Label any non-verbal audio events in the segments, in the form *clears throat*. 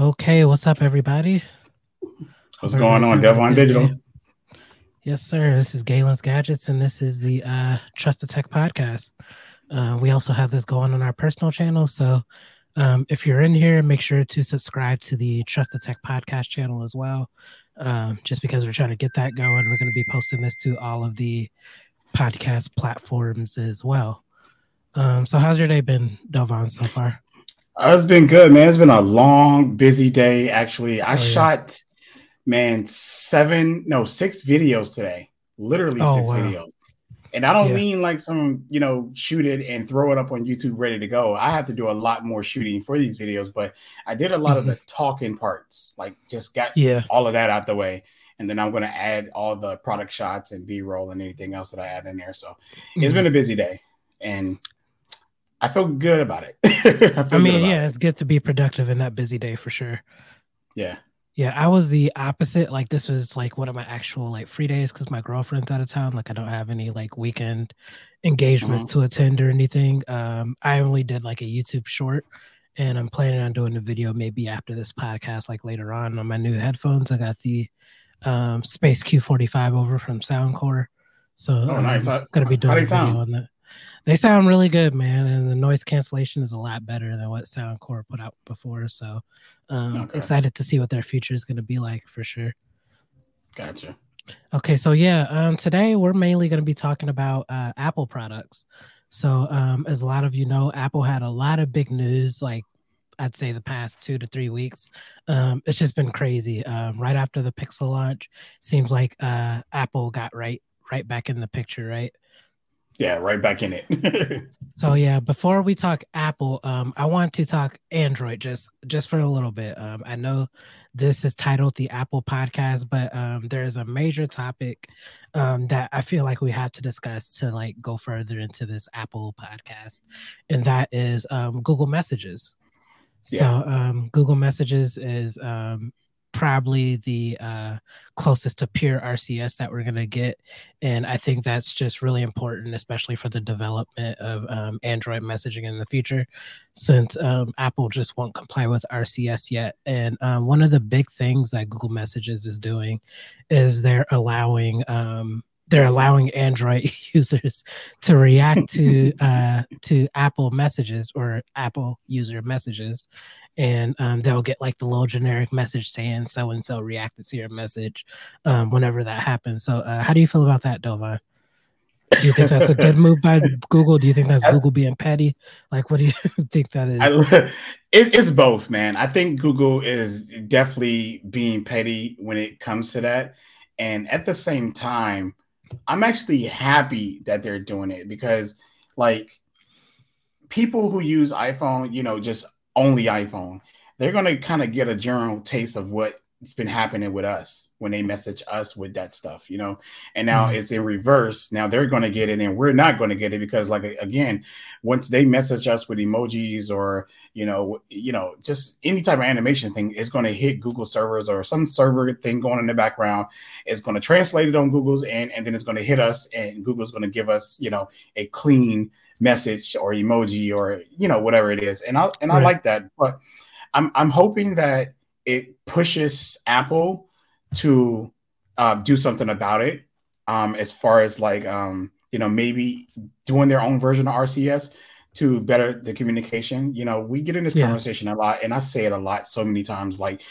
Okay, what's up, everybody? What's going on, Dalevon Digital? Day. Yes, sir. This is Gaylon's Gadgets, and this is the uh, Trust the Tech podcast. Uh, we also have this going on our personal channel. So um, if you're in here, make sure to subscribe to the Trust the Tech podcast channel as well. Um, just because we're trying to get that going, we're going to be posting this to all of the podcast platforms as well. Um, so, how's your day been, Dalevon, so far? Uh, it's been good, man. It's been a long, busy day. Actually, I oh, yeah. shot, man, seven, no, six videos today. Literally oh, six wow. videos. And I don't yeah. mean like some, you know, shoot it and throw it up on YouTube ready to go. I have to do a lot more shooting for these videos, but I did a lot mm-hmm. of the mm-hmm. talking parts, like just got yeah. all of that out the way. And then I'm going to add all the product shots and B roll and anything else that I add in there. So mm-hmm. it's been a busy day. And I feel good about it. *laughs* I, I mean, yeah, it. it's good to be productive in that busy day for sure. Yeah. Yeah, I was the opposite. Like this was like one of my actual like free days because my girlfriend's out of town. Like I don't have any like weekend engagements mm-hmm. to attend or anything. Um, I only did like a YouTube short, and I'm planning on doing a video maybe after this podcast, like later on on my new headphones. I got the um, Space Q45 over from Soundcore, so oh, nice. I'm gonna be doing a video on that. They sound really good, man, and the noise cancellation is a lot better than what Soundcore put out before. So, um, okay. excited to see what their future is going to be like for sure. Gotcha. Okay, so yeah, um, today we're mainly going to be talking about uh, Apple products. So, um, as a lot of you know, Apple had a lot of big news, like I'd say the past two to three weeks. Um, it's just been crazy. Um, right after the Pixel launch, seems like uh, Apple got right right back in the picture, right? Yeah, right back in it. *laughs* so yeah, before we talk Apple, um, I want to talk Android just just for a little bit. Um, I know this is titled the Apple Podcast, but um, there is a major topic um, that I feel like we have to discuss to like go further into this Apple podcast, and that is um, Google Messages. Yeah. So um, Google Messages is um, probably the uh, closest to pure RCS that we're going to get. And I think that's just really important, especially for the development of um, Android messaging in the future, since um, Apple just won't comply with RCS yet. And um, one of the big things that Google Messages is doing is they're allowing um, they're allowing Android *laughs* users to react to *laughs* uh, to Apple messages or Apple user messages, and um, they'll get like the little generic message saying so and so reacted to your message um, whenever that happens. So, uh, how do you feel about that, Dalevon? Do you think that's a good move by Google? Do you think that's *laughs* Google being petty? Like, what do you think that is? I, it, it's both, man. I think Google is definitely being petty when it comes to that, and at the same time I'm actually happy that they're doing it because like people who use iPhone, you know, just only iPhone, they're gonna kind of get a general taste of what it's been happening with us when they message us with that stuff, you know. And now mm-hmm. it's in reverse. Now they're going to get it, and we're not going to get it because, like, again, once they message us with emojis or you know, you know, just any type of animation thing, it's going to hit Google servers or some server thing going in the background. It's going to translate it on Google's end, and then it's going to hit us, and Google's going to give us, you know, a clean message or emoji or you know whatever it is. And I and right. I like that, but I'm I'm hoping that it pushes Apple to uh, do something about it. Um, as far as like um, you know, maybe doing their own version of RCS to better the communication. You know, we get in this yeah. conversation a lot, and I say it a lot so many times. Like,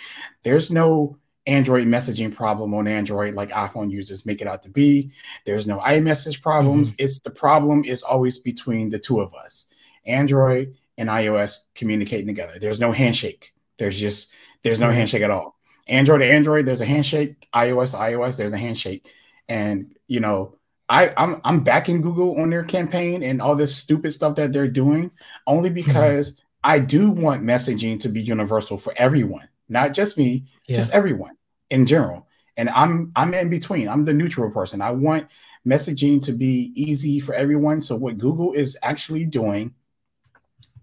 there's no Android messaging problem on Android like iPhone users make it out to be. There's no iMessage problems. Mm-hmm. It's the problem is always between the two of us, Android and iOS communicating together. There's no handshake. There's just there's no handshake at all. Android to Android, there's a handshake. iOS to iOS, there's a handshake. And you know, I I'm I'm backing Google on their campaign and all this stupid stuff that they're doing only hmm. because mm-hmm. I do want messaging to be universal for everyone, not just me, yeah. just everyone in general. And I'm I'm in between. I'm the neutral person. I want messaging to be easy for everyone. So what Google is actually doing,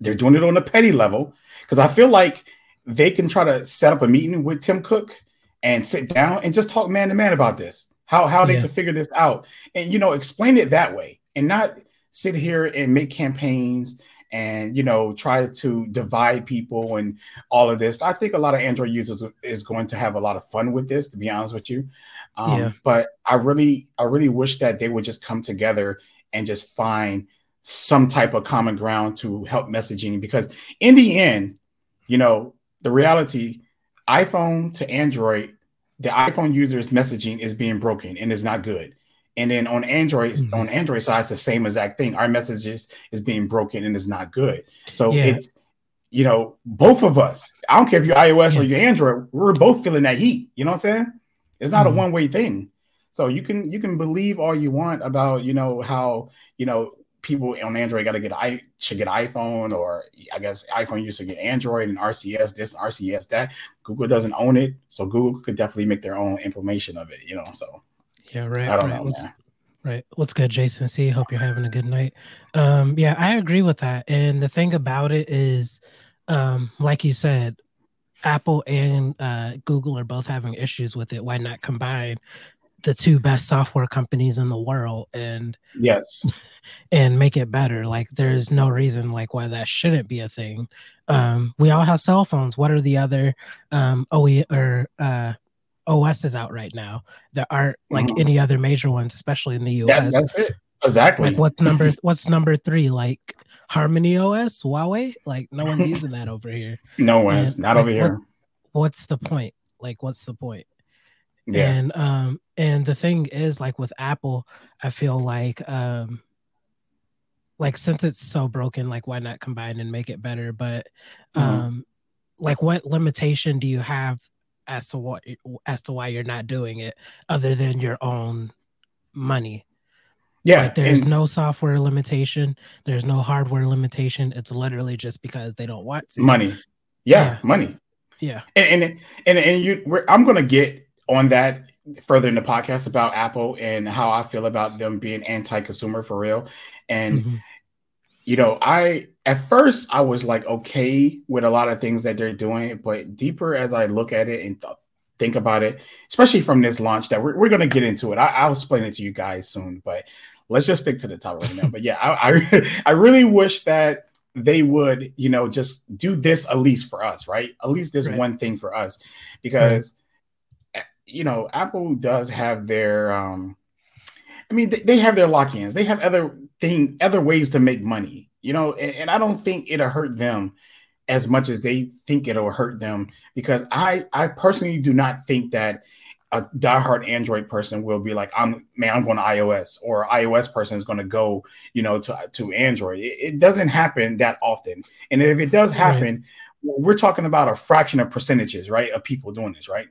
they're doing it on a petty level because I feel like they can try to set up a meeting with Tim Cook and sit down and just talk man to man about this, how how they yeah. can figure this out, and you know explain it that way, and not sit here and make campaigns and you know try to divide people and all of this. I think a lot of Android users is going to have a lot of fun with this, to be honest with you. Um, yeah. But I really, I really wish that they would just come together and just find some type of common ground to help messaging because in the end, you know, the reality, iPhone to Android, the iPhone user's messaging is being broken and is not good. And then on Android, mm-hmm. on Android side, it's the same exact thing. Our messages is being broken and is not good. So yeah. it's you know, both of us. I don't care if you're iOS yeah. or you're Android, we're both feeling that heat. You know what I'm saying? It's not mm-hmm. a one-way thing. So you can you can believe all you want about, you know, how, you know, people on Android got to get i should get iPhone or I guess iPhone used to get Android and RCS this RCS that. Google doesn't own it, so Google could definitely make their own information of it. You know, so yeah, right. I don't right. know. What's, right. What's good, Jason? C. Hope you're having a good night. Um, yeah, I agree with that. And the thing about it is, um, like you said, Apple and uh, Google are both having issues with it. Why not combine the two best software companies in the world and yes. *laughs* and make it better. Like there's no reason like why that shouldn't be a thing. Um we all have cell phones. What are the other um OE or uh is out right now there aren't like mm-hmm. any other major ones especially in the US that, that's it. Exactly. Like what's number what's number 3 like Harmony OS Huawei? Like no one's *laughs* using that over here. No one's not like, over here. what, what's the point? Like what's the point yeah. And um and the thing is like with Apple, I feel like um like since it's so broken, like why not combine and make it better? But mm-hmm. um mm-hmm. like what limitation do you have as to what as to why you're not doing it other than your own money? Yeah, like there's and, no software limitation, there's no hardware limitation. It's literally just because they don't want to. Money. Yeah, yeah. money. Yeah. And and and, and you I'm gonna get on that further in the podcast about Apple and how I feel about them being anti-consumer for real. And mm-hmm. you know, I at first I was like okay with a lot of things that they're doing, but deeper as I look at it and th- think about it, especially from this launch that we're, we're going to get into it. I, will explain it to you guys soon, but let's just stick to the topic right now. But yeah, I, I, *laughs* I really wish that they would, you know, just do this at least for us, right? At least this right. one thing for us, because you know, Apple does have their um I mean they, they have their lock-ins. They have other thing other ways to make money, you know, and, and I don't think it'll hurt them as much as they think it'll hurt them because I I personally do not think that a diehard Android person will be like, I'm man, I'm going to iOS, or iOS person is going to go, you know, to to Android. It, it, doesn't happen that often, and if it does happen, right. we're talking about a fraction of percentages, right, of people doing this, right?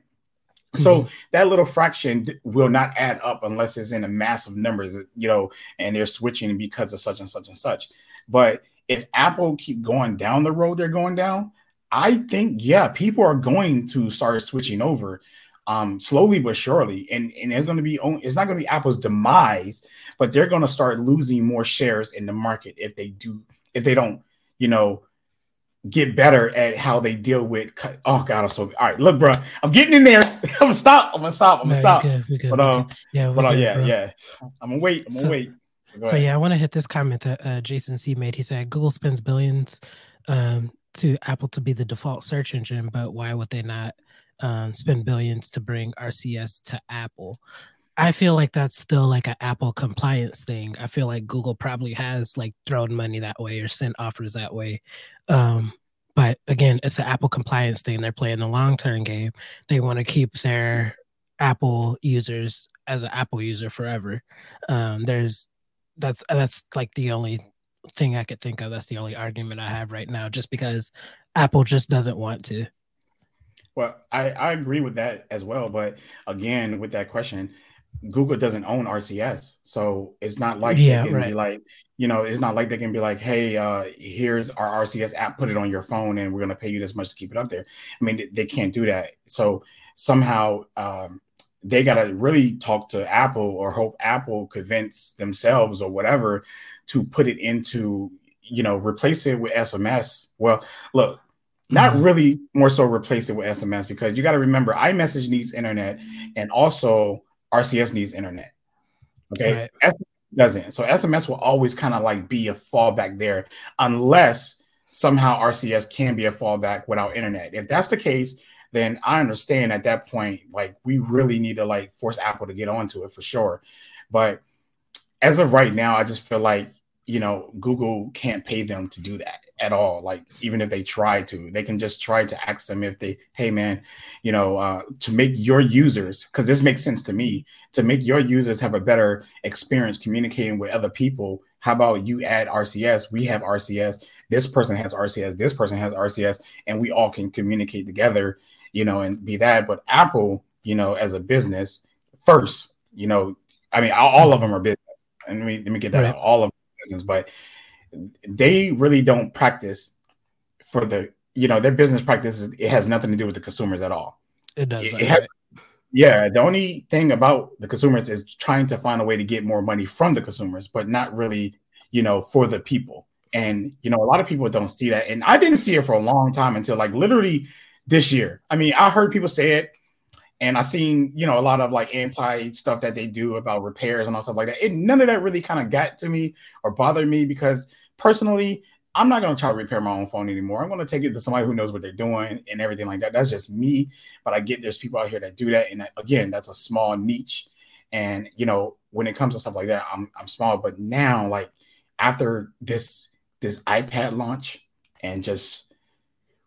So mm-hmm. that little fraction will not add up unless it's in a massive numbers, you know, and they're switching because of such and such and such. But if Apple keep going down the road they're going down, I think yeah, people are going to start switching over um slowly but surely and and it's going to be it's not going to be Apple's demise, but they're going to start losing more shares in the market if they do if they don't, you know, get better at how they deal with. Oh God, I'm so all right. Look, bro, I'm getting in there. *laughs* I'm gonna stop. I'm gonna stop. I'm gonna stop. Good, good, but um, yeah, but uh, yeah, bro. yeah. I'm gonna wait. I'm gonna so, wait. Go so yeah, I want to hit this comment that uh, Jason C made. He said Google spends billions um, to Apple to be the default search engine, but why would they not um, spend billions to bring RCS to Apple? I feel like that's still like an Apple compliance thing. I feel like Google probably has like thrown money that way or sent offers that way. Um, but again, it's an Apple compliance thing. They're playing the long term game. They want to keep their Apple users as an Apple user forever. Um, there's that's that's like the only thing I could think of. That's the only argument I have right now, just because Apple just doesn't want to. Well, I, I agree with that as well. But again, with that question, Google doesn't own RCS, so it's not like yeah, they can right. be like, you know, it's not like they can be like, hey, uh, here's our RCS app, put it on your phone, and we're gonna pay you this much to keep it up there. I mean, they can't do that. So somehow um, they gotta really talk to Apple or hope Apple convince themselves or whatever to put it into, you know, replace it with SMS. Well, look, not mm-hmm. really more so replace it with SMS because you got to remember iMessage needs internet and also RCS needs internet. Okay. Right. doesn't. So SMS will always kind of like be a fallback there, unless somehow RCS can be a fallback without internet. If that's the case, then I understand at that point, like we really need to like force Apple to get onto it for sure. But as of right now, I just feel like you know Google can't pay them to do that at all. Like even if they try to, they can just try to ask them if they, hey man, you know, uh, to make your users, because this makes sense to me, to make your users have a better experience communicating with other people. How about you add RCS? We have RCS. This person has RCS. This person has RCS, and we all can communicate together, you know, and be that. But Apple, you know, as a business, first, you know, I mean, all of them are business. And let me let me get that right. out. All of business, but they really don't practice for the you know their business practices. It has nothing to do with the consumers at all. It does. It, it has, yeah, the only thing about the consumers is trying to find a way to get more money from the consumers, but not really, you know, for the people. And you know, a lot of people don't see that. And I didn't see it for a long time until like literally this year. I mean, I heard people say it, and I seen you know a lot of like anti stuff that they do about repairs and all stuff like that. And none of that really kind of got to me or bothered me because personally, I'm not going to try to repair my own phone anymore. I'm going to take it to somebody who knows what they're doing and everything like that. That's just me. But I get there's people out here that do that, and again, that's a small niche. And you know, when it comes to stuff like that, I'm I'm small. But now, like after this this iPad launch and just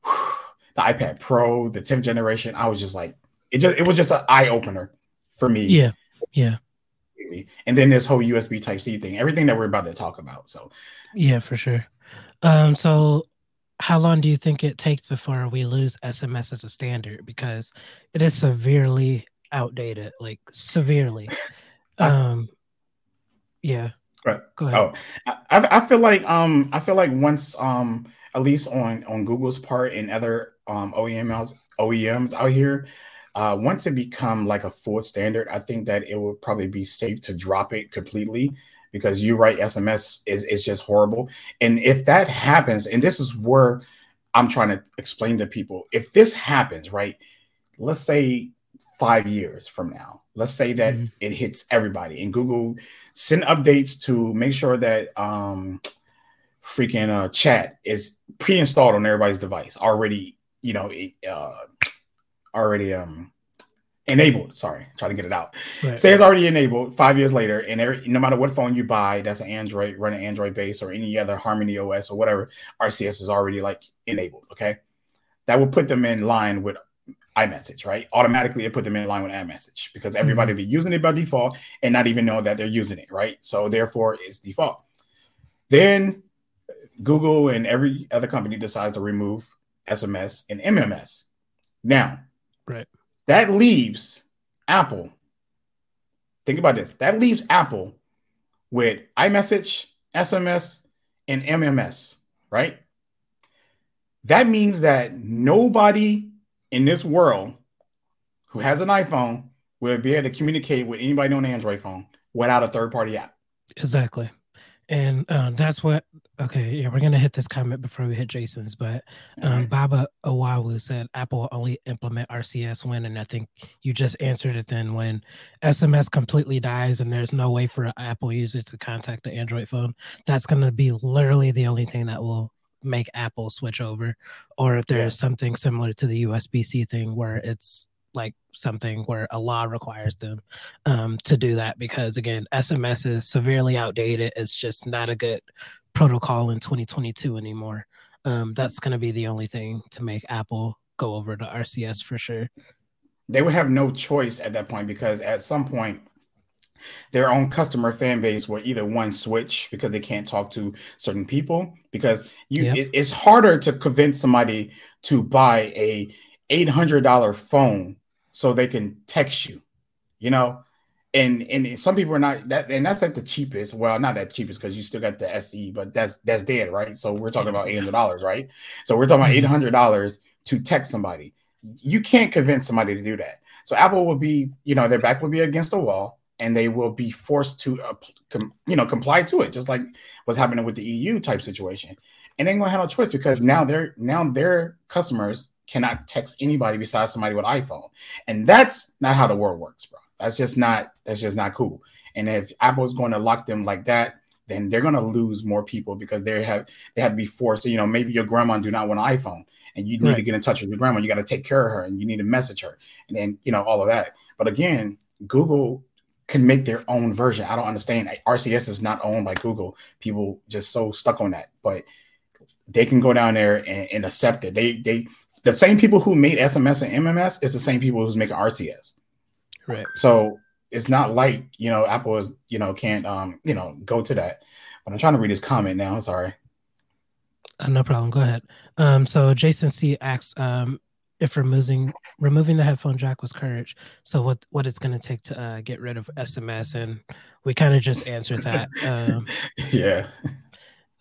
whew, the iPad Pro, the 10th generation, I was just like, it just it was just an eye opener for me. Yeah, yeah. And then this whole USB Type C thing, everything that we're about to talk about. So yeah, for sure. Um, so how long do you think it takes before we lose SMS as a standard? Because it is severely outdated, like severely. Um, yeah. Right. Go ahead. Oh, I, I feel like um I feel like once um at least on on Google's part and other um OEMs OEMs out here, uh, once it become like a full standard, I think that it would probably be safe to drop it completely because you write SMS is, is just horrible. And if that happens, and this is where I'm trying to explain to people, if this happens, right, let's say five years from now, let's say that mm-hmm. it hits everybody and Google send updates to make sure that um freaking uh chat is pre-installed on everybody's device already, you know, uh already um enabled. Sorry, trying to get it out. Right. Say it's already enabled five years later, and every, no matter what phone you buy, that's an Android, running Android base or any other Harmony OS or whatever, RCS is already like enabled. Okay, that would put them in line with iMessage, right? Automatically, it put them in line with iMessage because everybody mm-hmm. be using it by default and not even know that they're using it, right? So therefore, it's default. Then Google and every other company decides to remove SMS and MMS. Now, right that leaves Apple. Think about this. That leaves Apple with iMessage, SMS, and MMS, right? That means that nobody in this world who has an iPhone will be able to communicate with anybody on an Android phone without a third party app. Exactly and uh, that's what okay yeah we're gonna hit this comment before we hit jason's but um, baba owawu said apple will only implement rcs when and i think you just answered it then when sms completely dies and there's no way for an apple user to contact the android phone that's gonna be literally the only thing that will make apple switch over or if there's yeah. something similar to the usb-c thing where it's like something where a law requires them um, to do that because again sms is severely outdated. It's just not a good protocol in 2022 anymore. Um, that's going to be the only thing to make apple go over to rcs for sure. They would have no choice at that point because at some point their own customer fan base will either one switch because they can't talk to certain people because you yep. it, it's harder to convince somebody to buy a $800 phone so they can text you, you know. And and some people are not that, and that's like the cheapest. Well, not that cheapest because you still got the SE, but that's that's dead, right? So we're talking about eight hundred dollars, right? So we're talking about mm-hmm. eight hundred dollars to text somebody. You can't convince somebody to do that. So Apple will be, you know, their back will be against the wall, and they will be forced to, uh, com, you know, comply to it, just like what's happening with the EU type situation. And they ain't gonna have no choice because now they're now their customers cannot text anybody besides somebody with iPhone. And that's not how the world works, bro. That's just not that's just not cool. And if Apple is going to lock them like that, then they're going to lose more people because they have they have to be forced. So, you know, maybe your grandma do not want an iPhone, and you need right. to get in touch with your grandma. You got to take care of her, and you need to message her, and then you know all of that. But again, Google can make their own version. I don't understand. RCS is not owned by Google. People just so stuck on that, but they can go down there and, and accept it. They they the same people who made SMS and MMS is the same people who's making RCS. Right. So it's not like you know Apple is you know can't um you know go to that. But I'm trying to read his comment now. I'm sorry. Uh, no problem. Go ahead. Um, so Jason C asks um, if removing removing the headphone jack was courage. So what what it's going to take to uh, get rid of SMS, and we kind of just answered that. *laughs* Um, yeah.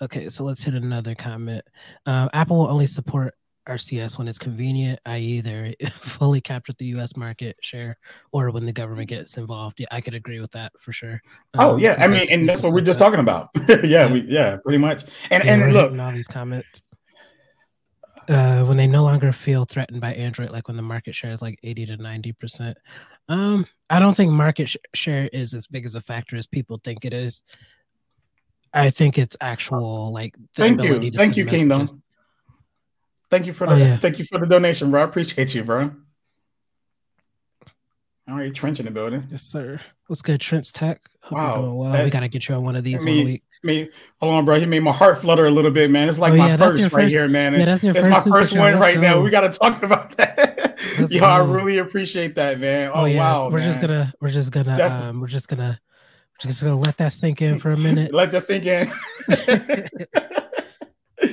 Okay, so let's hit another comment. Uh, Apple will only support RCS when it's convenient, i.e., they *laughs* fully captured the U.S. market share, or when the government gets involved. Yeah, I could agree with that for sure. Oh um, yeah, I mean, and that's what we're just that. talking about. *laughs* yeah, yeah, we yeah, pretty much. And yeah, and look, all these comments. Uh, when they no longer feel threatened by Android, like when the market share is like 80 to 90 percent. Um, I don't think market sh- share is as big as a factor as people think it is. I think it's actual like. Thank you, thank you, Kingdom. Thank you for the oh, yeah. thank you for the donation, bro. I appreciate you, bro. All right, Trench in the building. Yes, sir. What's good, Trent's Tech? Hope wow, well. That, we gotta get you on one of these one week. Me, hold on, bro. He made my heart flutter a little bit, man. It's like oh, my yeah, first right first, here, man. Yeah, that's your it's first my first one right go. now. We gotta talk about *laughs* that. Yo, I really appreciate that, man. Oh, oh yeah. wow. We're man. just gonna we're just gonna Definitely. um we're just gonna we're just gonna let that sink in for a minute. *laughs* let that sink in. *laughs*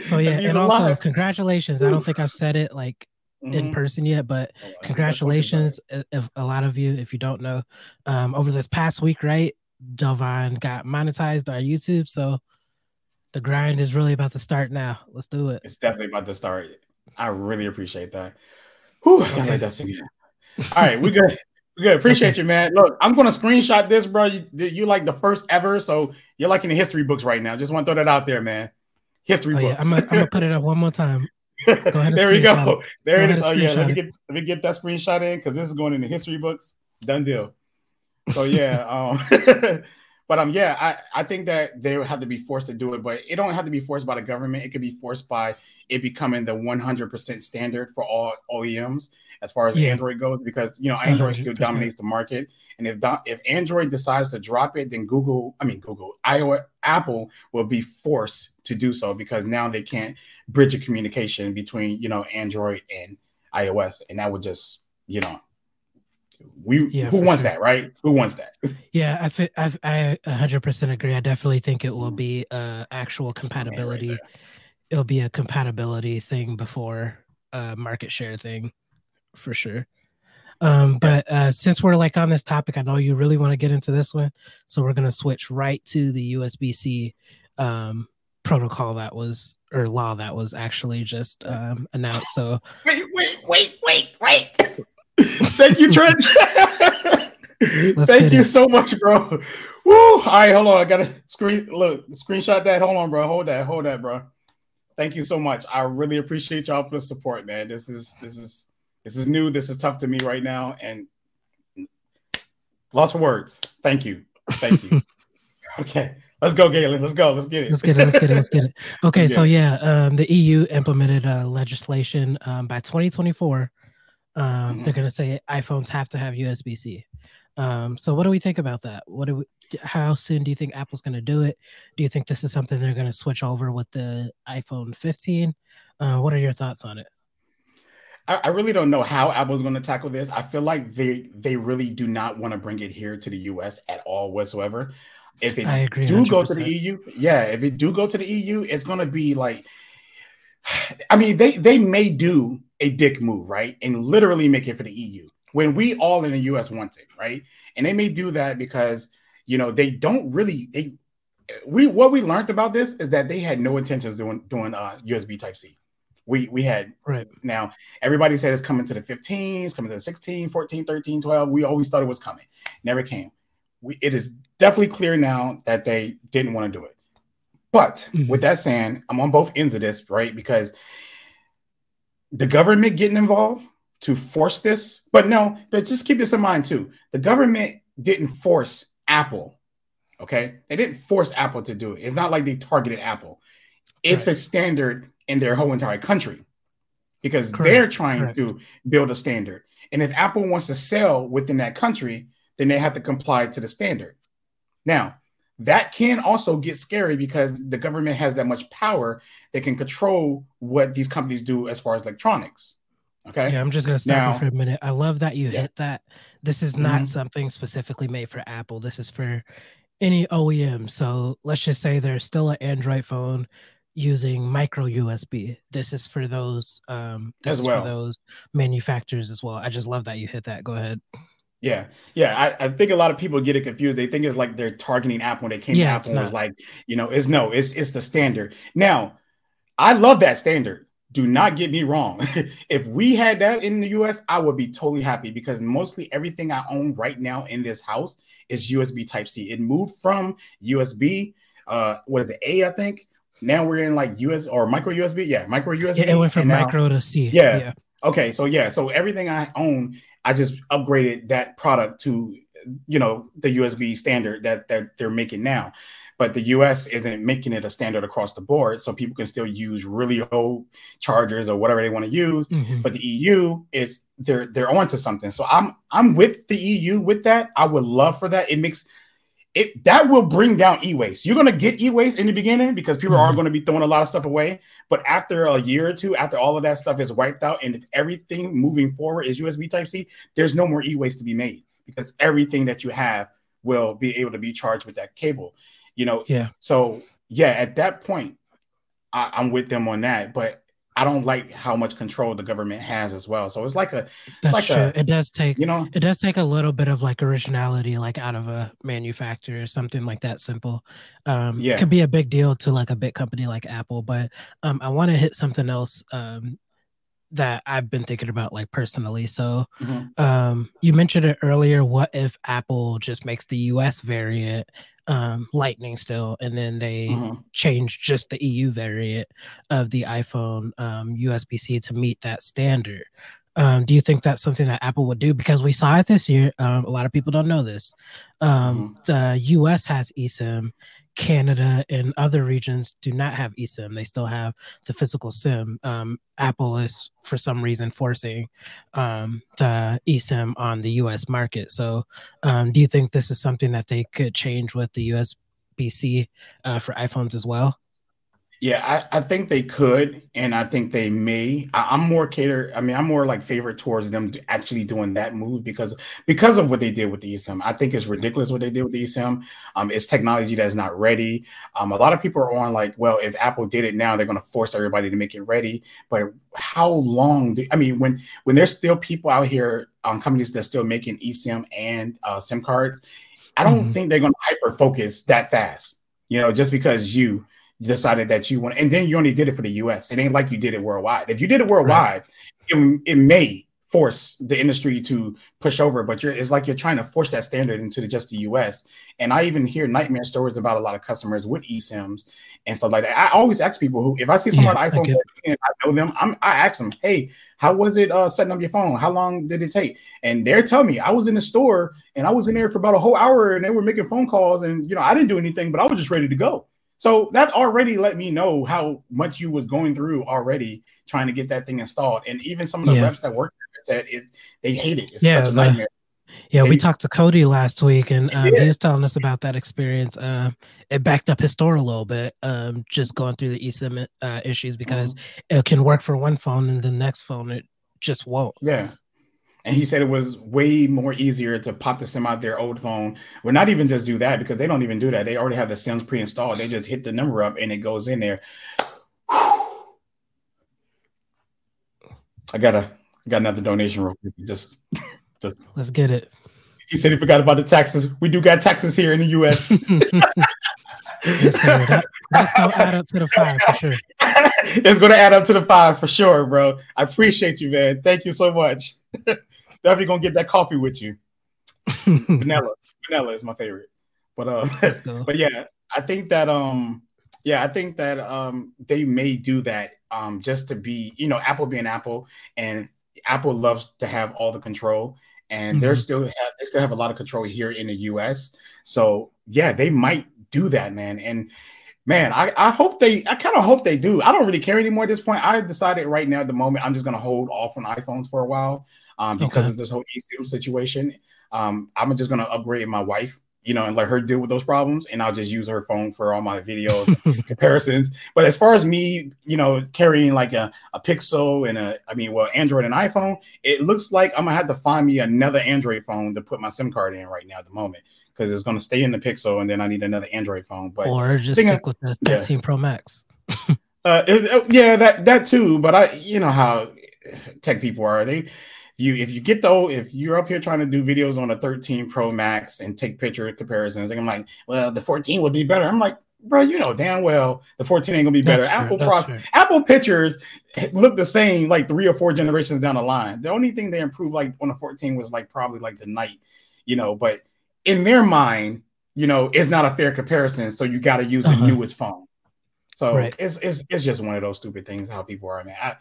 So yeah, and also congratulations. I don't think I've said it like mm-hmm. in person yet, but oh, congratulations if a lot of you, if you don't know, um, over this past week, right? Delvine got monetized on YouTube, so the grind is really about to start now. Let's do it. It's definitely about to start. I really appreciate that. Whew, okay. let that sink in. All right, we good. Good. Appreciate you, man. Look, I'm gonna screenshot this, bro. You, you like the first ever, so you're like in the history books right now. Just want to throw that out there, man history oh, books. Yeah. I'm gonna put it up one more time. Go ahead. there we go. There go it is. Oh yeah, let me get let me get that screenshot in because this is going in the history books. Done deal. So yeah, *laughs* um, *laughs* but um, yeah, I I think that they would have to be forced to do it, but it don't have to be forced by the government. It could be forced by it becoming the 100% standard for all OEMs as far as yeah. Android goes, because you know Android 100%. still dominates the market. And if if Android decides to drop it, then Google, I mean Google, Iowa, Apple will be forced to do so because now they can't bridge a communication between you know Android and iOS, and that would just you know we yeah, who wants sure. that right who wants that *laughs* yeah i think i i 100% agree i definitely think it will be uh actual compatibility right it'll be a compatibility thing before a market share thing for sure um, but uh, since we're like on this topic, I know you really want to get into this one, so we're gonna switch right to the USB-C um, protocol that was or law that was actually just um, announced. So *laughs* wait, wait, wait, wait, wait. *laughs* Thank you, Trent. *laughs* Thank you it. so much, bro. Woo! All right, hold on. I gotta screen look screenshot that. Hold on, bro. Hold that. Hold that, bro. Thank you so much. I really appreciate y'all for the support, man. This is this is this is new. This is tough to me right now, and lots of words. Thank you. Thank you. *laughs* okay. Let's go, Gaylon. Let's go. Let's get it. Let's get it. Let's get it. Let's get it. *laughs* Okay, so yeah, um, the EU implemented uh, legislation um, by 2024. Um, mm-hmm. They're going to say iPhones have to have USB C. Um, so what do we think about that? What do we? How soon do you think Apple's going to do it? Do you think this is something they're going to switch over with the iPhone 15? Uh, what are your thoughts on it? I, I really don't know how Apple's going to tackle this. I feel like they they really do not want to bring it here to the U.S. at all whatsoever. If it agree, do 100%. go to the EU, yeah, if it do go to the EU, it's going to be like, *sighs* I mean, they they may do a dick move, right, and literally make it for the EU when we all in the U.S. want it, right, and they may do that because you know they don't really they we what we learned about this is that they had no intentions doing doing uh, USB Type C we we had right now everybody said it's coming to the 15s coming to the 16 14 13 12 we always thought it was coming never came we, it is definitely clear now that they didn't want to do it but mm-hmm. with that saying i'm on both ends of this right because the government getting involved to force this but no but just keep this in mind too the government didn't force apple Okay, they didn't force Apple to do it. It's not like they targeted Apple. It's right. a standard in their whole entire country because Correct. they're trying Correct. to build a standard. And if Apple wants to sell within that country, then they have to comply to the standard. Now, that can also get scary because the government has that much power they can control what these companies do as far as electronics. Okay. Yeah, I'm just gonna stop now, you for a minute. I love that you yeah. hit that. This is not mm-hmm. something specifically made for Apple. This is for any OEM. So let's just say there's still an Android phone using micro USB. This is for those um this as is well. for those manufacturers as well. I just love that you hit that. Go ahead. Yeah, yeah. I, I think a lot of people get it confused. They think it's like they're targeting Apple when they came yeah, to Apple was like, you know, it's no, it's it's the standard. Now, I love that standard. Do not get me wrong. *laughs* if we had that in the US, I would be totally happy because mostly everything I own right now in this house is USB Type C. It moved from USB, uh, what is it, A, I think. Now we're in like US or micro USB. Yeah, micro USB. Yeah, it went from now, micro to C. Yeah. yeah. Okay, so yeah, so everything I own, I just upgraded that product to you know the USB standard that that they're making now but the US isn't making it a standard across the board. So people can still use really old chargers or whatever they want to use. Mm-hmm. But the EU is they're they're onto something. So I'm I'm with the EU with that. I would love for that. It makes it that will bring down e-waste. You're gonna get e-waste in the beginning because people mm-hmm. are going to be throwing a lot of stuff away. But after a year or two, after all of that stuff is wiped out, and if everything moving forward is USB Type C, there's no more e-waste to be made because everything that you have will be able to be charged with that cable you know yeah so yeah at that point I, i'm with them on that but I don't like how much control the government has as well. So it's like a, it's That's like true. a, it does take, you know, it does take a little bit of like originality, like out of a manufacturer or something like that. Simple, um, yeah, it could be a big deal to like a big company like Apple. But um, I want to hit something else um that I've been thinking about like personally. So mm-hmm. um, you mentioned it earlier. What if Apple just makes the US variant um, Lightning still, and then they mm-hmm. changed just the EU variant of the iPhone um, USB C to meet that standard. Um, do you think that's something that Apple would do? Because we saw it this year. Um, a lot of people don't know this. Um, mm-hmm. The US has eSIM, Canada and other regions do not have eSIM. They still have the physical SIM. Um, Apple is, for some reason, forcing um, the eSIM on the US market. So, um, do you think this is something that they could change with the USB C uh, for iPhones as well? Yeah, I, I think they could, and I think they may. I, am more cater. I mean, I'm more like favorite towards them actually doing that move because because of what they did with the eSIM. I think it's ridiculous what they did with the eSIM. Um, it's technology that's not ready. Um, a lot of people are on like, well, if Apple did it now, they're going to force everybody to make it ready. But how long? Do, I mean, when when there's still people out here on um, companies that are still making eSIM and uh, SIM cards, I don't mm-hmm. think they're going to hyper focus that fast. You know, just because you decided that you want, and then you only did it for the U.S. It ain't like you did it worldwide. If you did it worldwide, right. it, it may force the industry to push over, but you're it's like you're trying to force that standard into the, just the US. And I even hear nightmare stories about a lot of customers with eSIMs and stuff like that. I always ask people who, if I see someone yeah, iPhone I and I know them, I'm, I ask them, hey, how was it uh, setting up your phone? How long did it take? And they're telling me I was in the store and I was in there for about a whole hour and they were making phone calls and you know I didn't do anything, but I was just ready to go. So that already let me know how much you was going through already trying to get that thing installed. And even some of the yeah. reps that work said it, they hate it. It's yeah, such a nightmare. Yeah, they, we talked to Cody last week, and um, he was telling us about that experience. Uh, it backed up his store a little bit, um, just going through the eSIM uh, issues because mm-hmm. it can work for one phone and the next phone it just won't. Yeah, and he said it was way more easier to pop the SIM out their old phone. Well, not even just do that because they don't even do that. They already have the SIMs pre-installed. They just hit the number up and it goes in there. I got a I got another donation real quick. Just, just let's get it. He said he forgot about the taxes. We do got taxes here in the U.S. *laughs* yes, sir. That, that's gonna add up to the five for sure. *laughs* it's gonna add up to the five for sure, bro. I appreciate you, man. Thank you so much *laughs* definitely gonna get that coffee with you. *laughs* vanilla, vanilla is my favorite. But uh, *laughs* but yeah, I think that um, yeah, I think that um, they may do that um, just to be, you know, Apple being Apple, and Apple loves to have all the control. and mm-hmm. they're still have, they still have a lot of control here in the U.S. So yeah, they might do that, man. And man, I, I hope they I kind of hope they do. I don't really care anymore at this point. I decided right now at the moment I'm just gonna hold off on iPhones for a while um, because okay. of this whole eSIM situation. Um, I'm just gonna upgrade my wife you know, and let her deal with those problems. And I'll just use her phone for all my videos *laughs* comparisons. But as far as me, you know, carrying like a, a Pixel and a, I mean, well, Android and iPhone, it looks like I'm gonna have to find me another Android phone to put my SIM card in right now at the moment because it's gonna stay in the Pixel and then I need another Android phone. But or just stick I, with the 13 yeah. Pro Max. uh, was, uh, yeah, that that too. But I, you know how tech people are. They you if you get though if you're up here trying to do videos on a 13 Pro Max and take picture comparisons, and I'm like, well, the 14 would be better. I'm like, bro, you know damn well the 14 ain't gonna be better. That's Apple process, Apple pictures look the same like three or four generations down the line. The only thing they improved like on the 14 was like probably like the night, you know, but in their mind, you know, it's not a fair comparison. So you got to use uh-huh. the newest phone. So right. it's, it's it's just one of those stupid things how people are, man. I,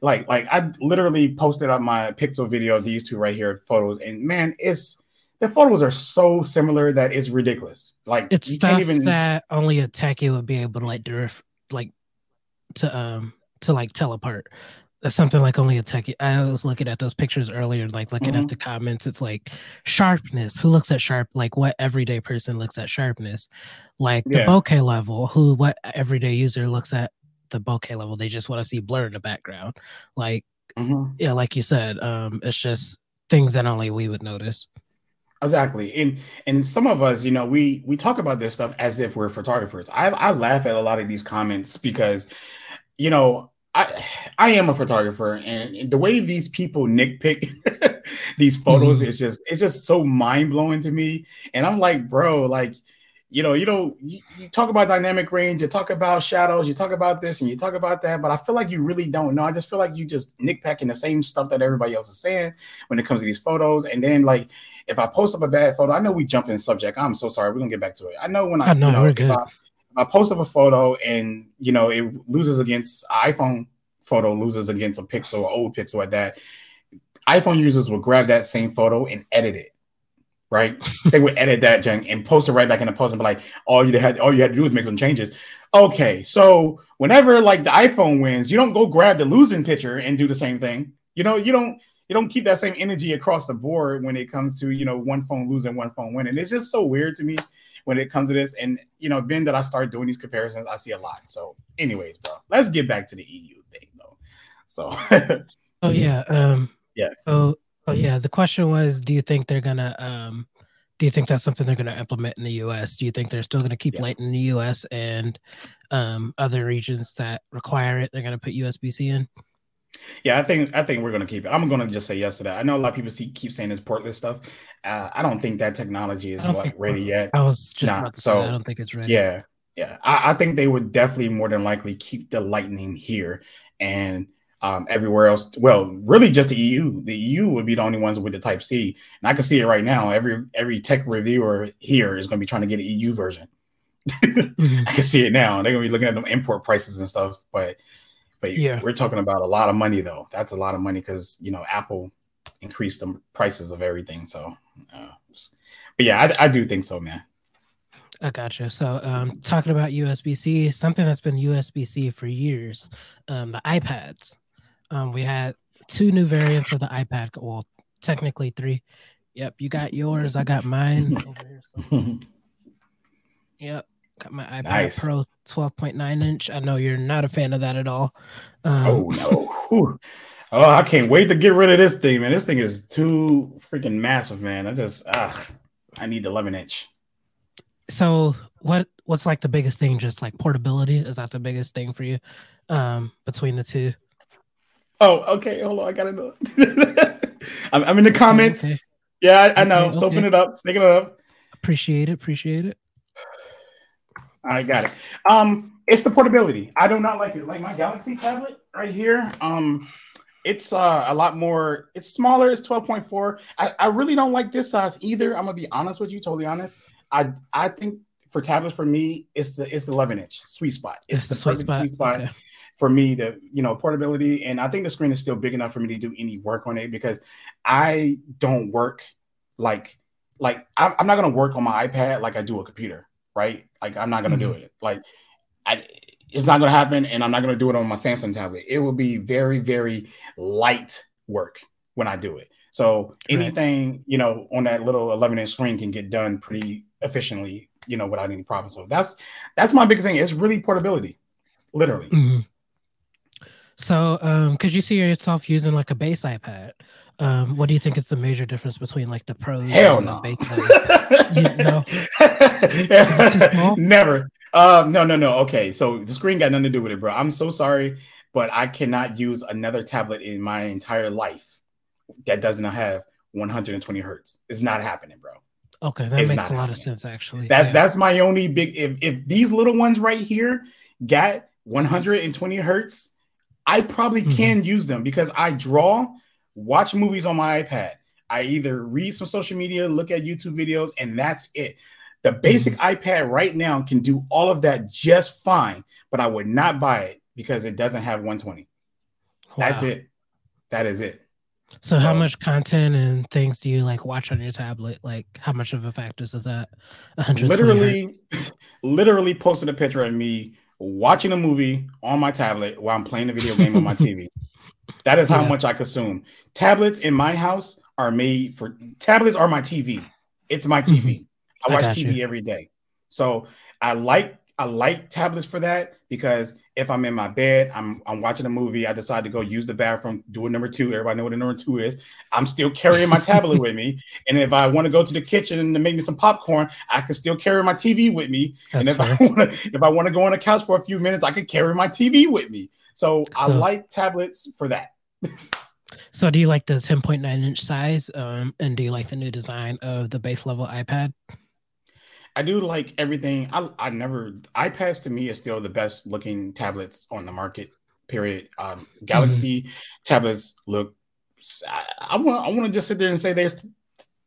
like like I literally posted up my pixel video of these two right here photos, and man, it's the photos are so similar that it's ridiculous. Like it's stuff even... that only a techie would be able to like drift, like to um to like tell apart. That's something like only a techie. I was looking at those pictures earlier, like looking mm-hmm. at the comments. It's like sharpness. Who looks at sharp? Like what everyday person looks at sharpness? Like the bokeh level. Who what everyday user looks at the bokeh level. They just want to see blur in the background. Like mm-hmm. yeah, like you said, um, it's just things that only we would notice. Exactly. And and some of us, you know, we we talk about this stuff as if we're photographers. I, I laugh at a lot of these comments because, you know, I I am a photographer and the way these people nitpick *laughs* these photos mm-hmm. is just it's just so mind blowing to me. And I'm like, bro, like you know, you know, you, you, talk about dynamic range, you talk about shadows, you talk about this and you talk about that, but I feel like you really don't know. I just feel like you just nitpicking the same stuff that everybody else is saying when it comes to these photos. And then like if I post up a bad photo, I know we jump in subject. I'm so sorry. We're gonna get back to it. I know when I, I know, you know if, I, if, I, post up a photo and you know it loses against iPhone photo loses against a pixel, old pixel at that. iPhone users will grab that same photo and edit it right? *laughs* they would edit that junk and post it right back in the post and be like, all you had all you had to do was make some changes. Okay, so whenever like the iPhone wins, you don't go grab the losing picture and do the same thing. You know, you don't you don't keep that same energy across the board when it comes to you know one phone losing, one phone winning. It's just so weird to me when it comes to this. And you know, being that I start doing these comparisons, I see a lot. So, anyways, bro, let's get back to the EU thing though. So, oh yeah, um, *laughs* yeah. So Oh yeah, the question was, do you think they're gonna um, do you think that's something they're gonna implement in the U.S.? Do you think they're still gonna keep yeah. light in the U.S. and um, other regions that require it? They're gonna put USB-C in. Yeah, I think I think we're gonna keep it. I'm gonna just say yes to that. I know a lot of people see, keep saying this portless stuff. Uh, I don't think that technology is what ready yet. I was just nah, so I don't think it's ready. Yeah, yeah. I, I think they would definitely more than likely keep the lightning here and um, everywhere else. Well, really just the EU. The EU would be the only ones with the Type C, and I can see it right now. Every every tech reviewer here is going to be trying to get an EU version. mm-hmm. *laughs* I can see it now. They're going to be looking at them import prices and stuff. But but yeah, we're talking about a lot of money though. That's a lot of money because you know Apple increased the prices of everything. So, uh, but yeah, I, I do think so, man. I gotcha. So, um, talking about USB C, something that's been USB C for years, um, the iPads. Um, we had two new variants of the iPad. Well, technically three. Yep, you got yours. I got mine over here. *laughs* yep, got my iPad nice. Pro 12.9 inch. I know you're not a fan of that at all. Um, oh no. Oh, I can't wait to get rid of this thing, man. This thing is too freaking massive, man. I just ah, I need the 11 inch. So what what's like the biggest thing? Just like portability? Is that the biggest thing for you um between the two? Oh, okay. Hold on. I gotta know. *laughs* I'm, I'm, in the comments. Okay. Yeah, I, I know. Okay, so open it up. Stick it up. Appreciate it. Appreciate it. I got it. Um, it's the portability. I do not like it. Like my Galaxy tablet right here. Um, it's uh, a lot more. It's smaller. It's 12.4. I, I really don't like this size either. I'm gonna be honest with you. Totally honest. I I think for tablets for me, it's the it's the 11 inch sweet spot. It's, it's the, the sweet spot. Sweet spot. Okay for me the you know portability and i think the screen is still big enough for me to do any work on it because i don't work like like i'm, not going to work on my ipad like i do a computer right? Like i'm not going to mm-hmm. do it. Like i it's not going to happen and i'm not going to do it on my samsung tablet. It will be very very light work when i do it. So anything right. you know on that little 11 inch screen can get done pretty efficiently you know without any problem. So that's that's my biggest thing. It's really portability literally. Mm-hmm. So, um, could you see yourself using like a base iPad? Um, what do you think is the major difference between like the pros? Hell no. base *laughs* you know? *laughs* Never. Um, no, no, no. Okay, so the screen got nothing to do with it, bro. I'm so sorry, but I cannot use another tablet in my entire life that doesn't have 120 hertz. It's not happening, bro. Okay, that it's makes a lot of sense actually. That yeah. that's my only big. If if these little ones right here got 120 hertz I probably mm-hmm. can use them because I draw, watch movies on my iPad. I either read some social media, look at YouTube videos, and that's it. The basic mm-hmm. iPad right now can do all of that just fine, but I would not buy it because it doesn't have 120. Wow. That's it. That is it. So, so, how much content and things do you like watch on your tablet? Like, how much of a factor is that? Literally, *laughs* literally posted a picture of me watching a movie on my tablet while I'm playing a video game on my *laughs* TV. That is how yeah. much I consume. Tablets in my house are made for tablets are my TV. It's my TV. Mm-hmm. I watch I TV you. every day. So I like I like tablets for that because if I'm in my bed, I'm I'm watching a movie, I decide to go use the bathroom, do a number two. Everybody know what a number two is. I'm still carrying my tablet with me, *laughs* and if I want to go to the kitchen to make me some popcorn, I can still carry my TV with me. That's and if fair. I want to, if I want to go on the couch for a few minutes, I can carry my TV with me. So, so I like tablets for that. *laughs* so, do you like the 10.9 inch size? Um, and do you like the new design of the base level iPad? I do like everything. I I never iPads to me is still the best looking tablets on the market. Period. Um, Galaxy mm-hmm. tablets look. I want I want to just sit there and say they're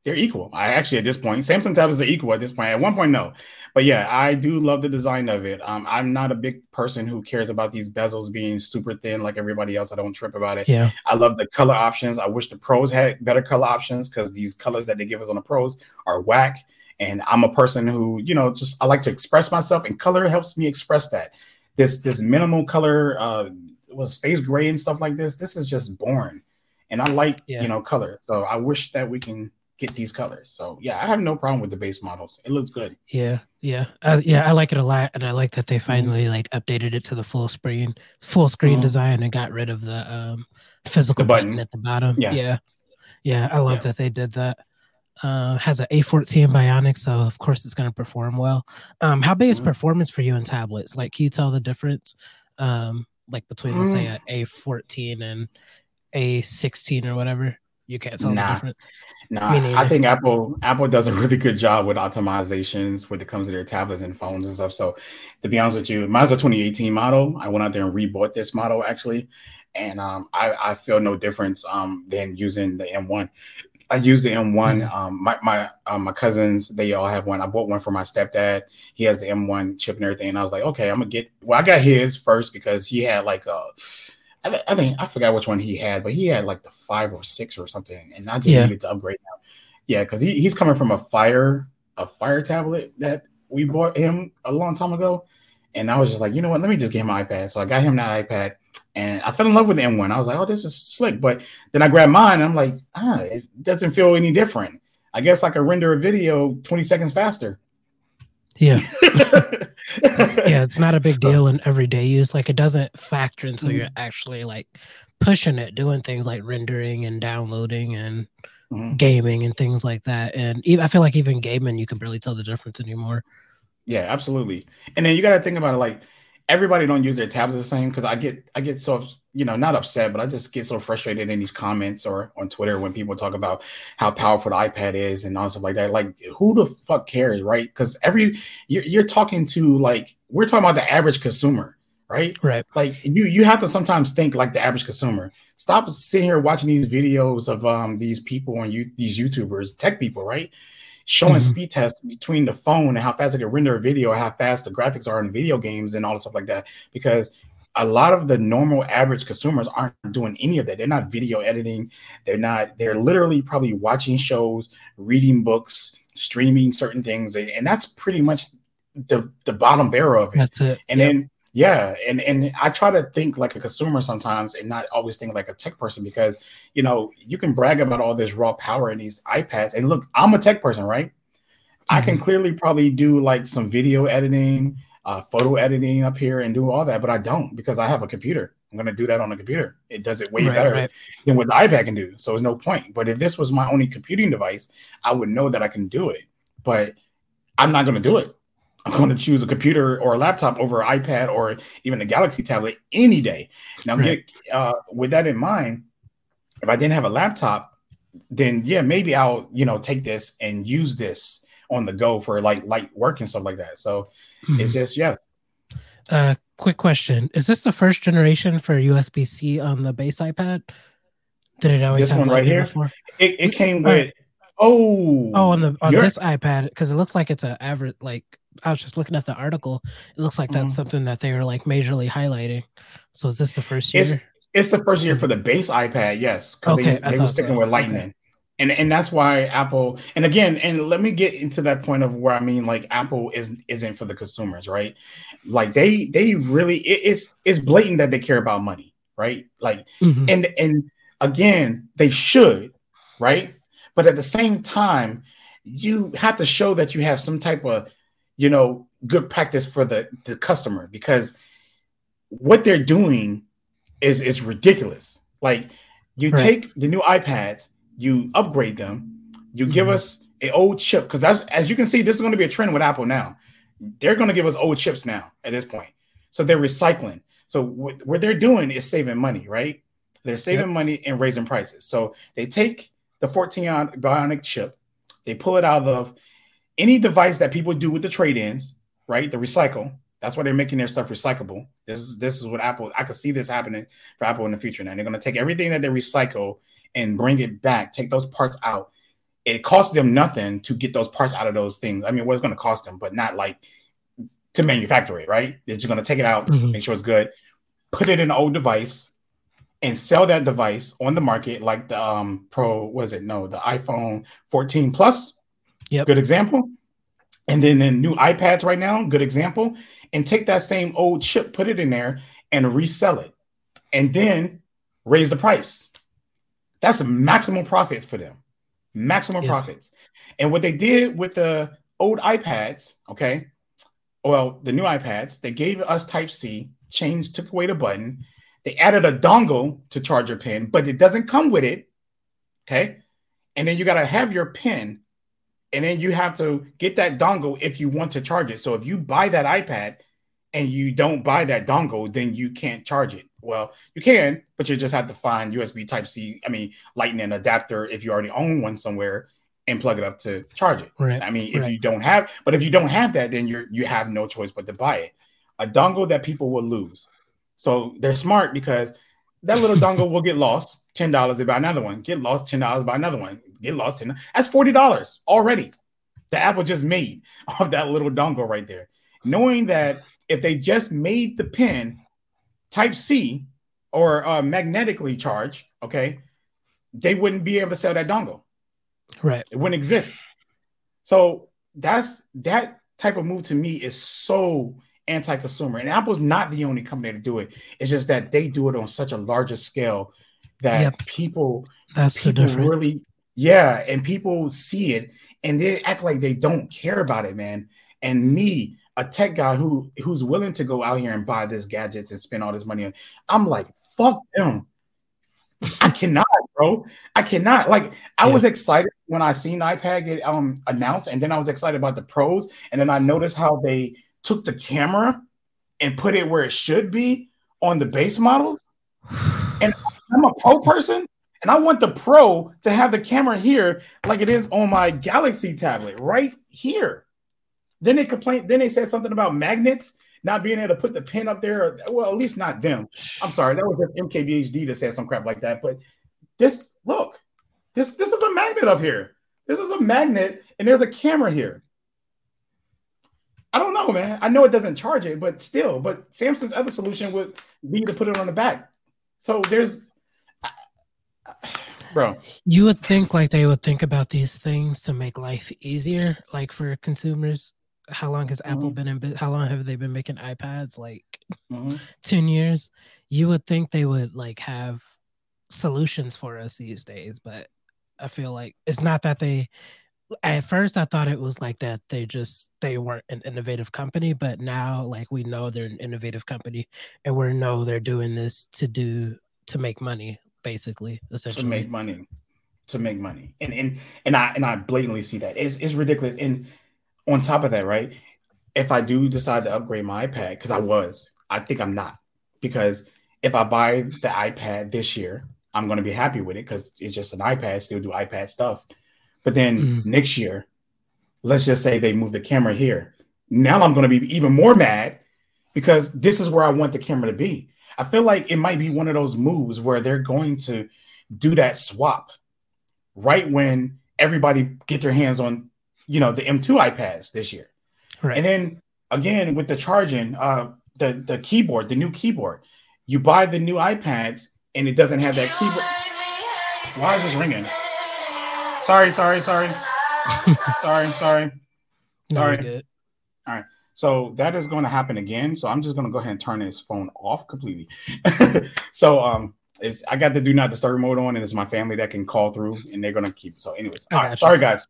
they're equal. I actually at this point, Samsung tablets are equal at this point. At one point, no, but yeah, I do love the design of it. Um, I'm not a big person who cares about these bezels being super thin like everybody else. I don't trip about it. Yeah, I love the color options. I wish the pros had better color options because these colors that they give us on the pros are whack. And I'm a person who, you know, just I like to express myself, and color helps me express that. This this minimal color uh was space gray and stuff like this. This is just boring. And I like, yeah. you know, color. So I wish that we can get these colors. So yeah, I have no problem with the base models. It looks good. Yeah, yeah, uh, yeah. I like it a lot, and I like that they mm-hmm. finally mm-hmm. like updated it to the full screen, full screen mm-hmm. design, and got rid of the um physical the button. button. at the bottom. Yeah, yeah, yeah. I love yeah. that they did that uh, has an A14 Bionic, so of course it's going to perform well. Um, how big is mm-hmm. performance for you in tablets? Like, can you tell the difference, um, like between mm. let's say an a A14 and A16 or whatever? You can't tell nah. the difference. Nah, I think Apple Apple does a really good job with optimizations when it comes to their tablets and phones and stuff. So, to be honest with you, mine's a 2018 model. I went out there and rebought this model actually, and um, I, I feel no difference um, than using the M1. I use the M1. Mm-hmm. Um, my my um, my cousins they all have one. I bought one for my stepdad. He has the M1 chip and everything. And I was like, okay, I'm gonna get. Well, I got his first because he had like a. I, I think I forgot which one he had, but he had like the five or six or something, and I just yeah. needed to upgrade now. Yeah, because he, he's coming from a fire a fire tablet that we bought him a long time ago, and I was just like, you know what? Let me just get him an iPad. So I got him that iPad and I fell in love with the M1. I was like, oh, this is slick. But then I grabbed mine and I'm like, ah, it doesn't feel any different. I guess I could render a video 20 seconds faster. Yeah. *laughs* yeah, it's not a big deal in everyday use. Like it doesn't factor until mm-hmm. you're actually like pushing it, doing things like rendering and downloading and mm-hmm. gaming and things like that. And even, I feel like even gaming, you can barely tell the difference anymore. Yeah, absolutely. And then you got to think about it like everybody don't use their tabs the same because I get I get so you know not upset, but I just get so frustrated in these comments or on Twitter when people talk about how powerful the iPad is and all stuff like that. Like, who the fuck cares, right? Because every you're, you're talking to like we're talking about the average consumer, right? Right. Like you you have to sometimes think like the average consumer. Stop sitting here watching these videos of um these people and you these YouTubers, tech people, right? Showing mm-hmm. speed tests between the phone and how fast it can render a video, how fast the graphics are in video games and all the stuff like that. Because a lot of the normal average consumers aren't doing any of that. They're not video editing. They're not, they're literally probably watching shows, reading books, streaming certain things. And that's pretty much the, the bottom barrel of it. That's it. And yep. then, yeah. And, and I try to think like a consumer sometimes and not always think like a tech person because, you know, you can brag about all this raw power in these iPads. And look, I'm a tech person, right? Mm-hmm. I can mm-hmm. clearly probably do like some video editing uh, photo editing up here and do all that, but I don't because I have a computer. I'm going to do that on a computer. It does it way right, better right. than what the iPad can do. So there's no point. But if this was my only computing device, I would know that I can do it. But I'm not going to do it. I'm going to choose a computer or a laptop over an iPad or even a Galaxy tablet any day. Now, right. get, uh, with that in mind, if I didn't have a laptop, then yeah, maybe I'll you know take this and use this on the go for like light work and stuff like that. So Mm-hmm. It's just yeah. Uh, quick question: Is this the first generation for USB C on the base iPad? Did it always this one right here? Before? It, it came with. Oh, oh, on the on this iPad because it looks like it's an average. Like I was just looking at the article, it looks like that's mm-hmm. something that they were like majorly highlighting. So is this the first year? It's, it's the first year for the base iPad, yes, because okay, they, they were sticking so. with Lightning. Okay and and that's why Apple and again and let me get into that point of where I mean like Apple is isn't for the consumers, right? Like they they really it, it's it's blatant that they care about money, right? Like mm-hmm. and and again they should, right? But at the same time, you have to show that you have some type of you know good practice for the the customer because what they're doing is is ridiculous. Like you right. take the new iPads you upgrade them, you mm-hmm. give us an old chip because that's as you can see, this is going to be a trend with Apple now. They're going to give us old chips now at this point, so they're recycling. So what, what they're doing is saving money, right? They're saving yep. money and raising prices. So they take the 14 bionic chip, they pull it out of any device that people do with the trade-ins, right? The recycle. That's why they're making their stuff recyclable. This is this is what Apple. I could see this happening for Apple in the future. Now they're going to take everything that they recycle and bring it back, take those parts out. It costs them nothing to get those parts out of those things. I mean, what's it's going to cost them, but not like to manufacture it, right? They're just going to take it out, mm-hmm. make sure it's good, put it in an old device, and sell that device on the market, like the um, Pro. Was it no the iPhone 14 Plus? Yep. Good example. And then the new iPads right now, good example. And take that same old chip, put it in there, and resell it, and then raise the price. That's maximum profits for them. Maximum yeah. profits. And what they did with the old iPads, okay, well, the new iPads, they gave us Type C, changed, took away the button. They added a dongle to charge your pin, but it doesn't come with it. Okay. And then you got to have your pin, and then you have to get that dongle if you want to charge it. So if you buy that iPad and you don't buy that dongle, then you can't charge it. Well, you can, but you just have to find USB Type C, I mean, Lightning adapter if you already own one somewhere and plug it up to charge it. Right. I mean, if right. you don't have, but if you don't have that, then you're you have no choice but to buy it. A dongle that people will lose. So they're smart because that little dongle will get lost. Ten dollars to buy another one. Get lost. Ten dollars buy another one. Get lost. in. That's forty dollars already. The Apple just made *laughs* off that little dongle right there. Knowing that if they just made the pin Type C or uh, magnetically charged, okay, they wouldn't be able to sell that dongle. Right. It wouldn't exist. So that's that type of move to me is so anti-consumer. And Apple's not the only company to do it. It's just that they do it on such a larger scale that yep. people that's people really yeah, and people see it and they act like they don't care about it, man. And me, a tech guy who who's willing to go out here and buy this gadgets and spend all this money on. I'm like, fuck them. I *laughs* cannot, bro. I cannot. Like, I yeah. was excited when I seen iPad get um announced, and then I was excited about the pros, and then I noticed how they took the camera and put it where it should be on the base models. *sighs* And I'm a pro person, and I want the pro to have the camera here like it is on my Galaxy tablet, right here. Then they complained. Then they said something about magnets not being able to put the pin up there. well, at least not them. I'm sorry, that was just MKBHD that said some crap like that. But this, look, this this is a magnet up here. This is a magnet, and there's a camera here. I don't know, man. I know it doesn't charge it, but still. But Samsung's other solution would be to put it on the back. So there's, bro. You would think like they would think about these things to make life easier, like for consumers. How long has Apple Mhm. been in? How long have they been making iPads? Like Mhm. 10 years you would think they would like have solutions for us these days but i feel like it's not that they at first i thought it was like that they just they weren't an innovative company but now like we know they're an innovative company and we know they're doing this to do to make money basically to make money. To make money. And and and i and i blatantly see that. It's, it's ridiculous. And on top of that right if i do decide to upgrade my ipad because i was i think i'm not. Because if i buy the ipad this year i'm going to be happy with it because it's just an ipad still do ipad stuff. But then Mm. next year let's just say they move the camera here. Now i'm going to be even more mad because this is where i want the camera to be i feel like it might be one of those moves where they're going to do that swap right when everybody get their hands on you know the M2 iPads this year. right And then again with the charging, uh the the keyboard, the new keyboard. You buy the new iPads and it doesn't have that keyboard. Why is this ringing? Sorry, sorry, sorry. *laughs* sorry, sorry. sorry. we're good So that is going to happen again. So I'm just going to go ahead and turn this phone off completely. *laughs* so um, it's I got the do not disturb mode on, and it's my family that can call through, and they're going to keep. It. So, anyways, all right, sorry guys.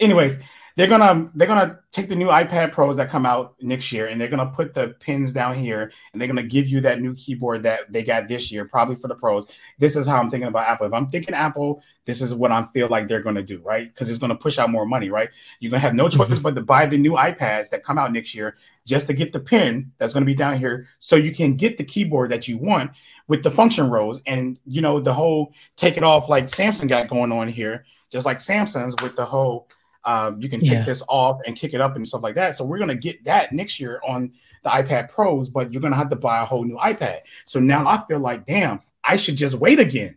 Anyways, they're gonna they're gonna take the new iPad Pros that come out next year, and they're gonna put the pins down here, and they're gonna give you that new keyboard that they got this year, probably for the pros. This is how I'm thinking about Apple. If I'm thinking Apple, this is what I feel like they're gonna do, right? Because it's gonna push out more money, right? You're gonna have no choice mm-hmm. but to buy the new iPads that come out next year just to get the pin that's gonna be down here, so you can get the keyboard that you want with the function rows, and you know the whole take it off like Samsung got going on here, just like Samsung's with the whole um, you can take Yeah. this off and kick it up and stuff like that. So we're gonna get that next year on the iPad Pros, but you're gonna have to buy a whole new iPad. So now I feel like, damn, I should just wait again.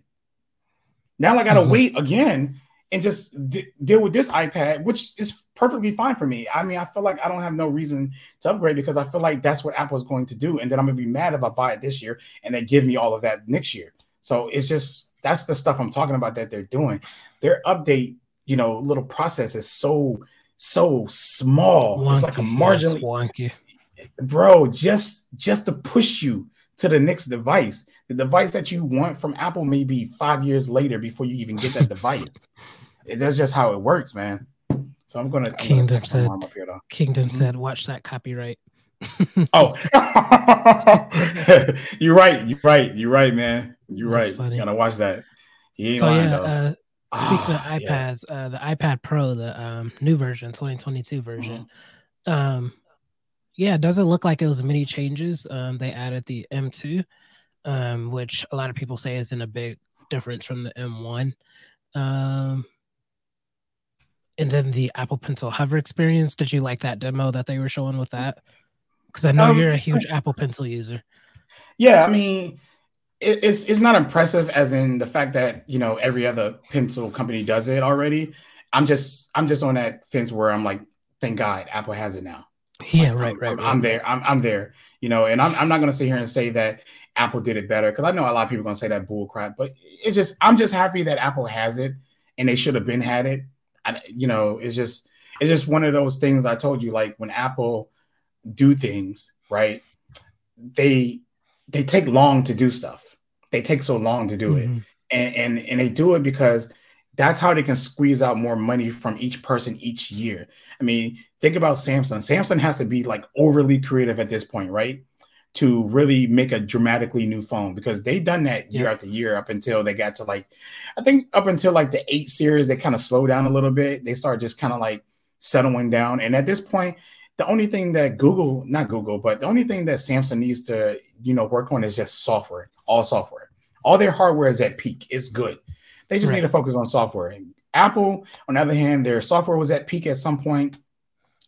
Now I gotta Mhm. wait again and just d- deal with this iPad, which is perfectly fine for me. I mean, I feel like I don't have no reason to upgrade because I feel like that's what Apple is going to do, and then I'm gonna be mad if I buy it this year and they give me all of that next year. So it's just that's the stuff I'm talking about that they're doing. Their update, you know, little process is so so small. it's like a Wonky, marginally wonky. Bro just just to push you to the next device. The device that you want from apple may be five years later before you even get that device. *laughs* It- that's just how it works man. So i'm gonna, I'm gonna Kingdom said- up here kingdom Mhm. said watch that copyright. Oh. *laughs* You're right you're right you're right man. You're That's right. funny. gotta watch that. He ain't so lying yeah though. uh Speaking of Ah, yeah. iPads, uh, the iPad Pro, the um, new version, 2022 version, Mm-hmm. um, yeah, it doesn't look like it was many changes. Um, they added the M2, um, which a lot of people say isn't a big difference from the M1. Um, and then the Apple Pencil Hover experience. Did you like that demo that they were showing with that? Because I know Um, you're a huge Apple Pencil user. Yeah, I mean, it's it's not impressive as in the fact that you know every other pencil company does it already. I'm just I'm just on that fence where I'm like, thank God Apple has it now. Yeah, Like, right, I'm, right, I'm, right. I'm there. I'm I'm there. You know, and I'm I'm not gonna sit here and say that Apple did it better because I know a lot of people are gonna say that bull crap, but it's just I'm just happy that Apple has it and they should have been had it. I, you know, it's just it's just one of those things I told you like when Apple do things right, they they take long to do stuff. They take so long to do it Mhm. and and and they do it because that's how they can squeeze out more money from each person each year. I mean, think about Samsung. Samsung has to be like overly creative at this point, right? To really make a dramatically new phone because they done that year Yeah. after year up until they got to like, I think up until like the eight series, they kind of slow down a little bit. They start just kind of like settling down. And at this point, the only thing that Google, not Google, but the only thing that Samsung needs to, you know, work on is just software, all software. All their hardware is at peak. It's good. They just Right. need to focus on software. Apple, on the other hand, their software was at peak at some point.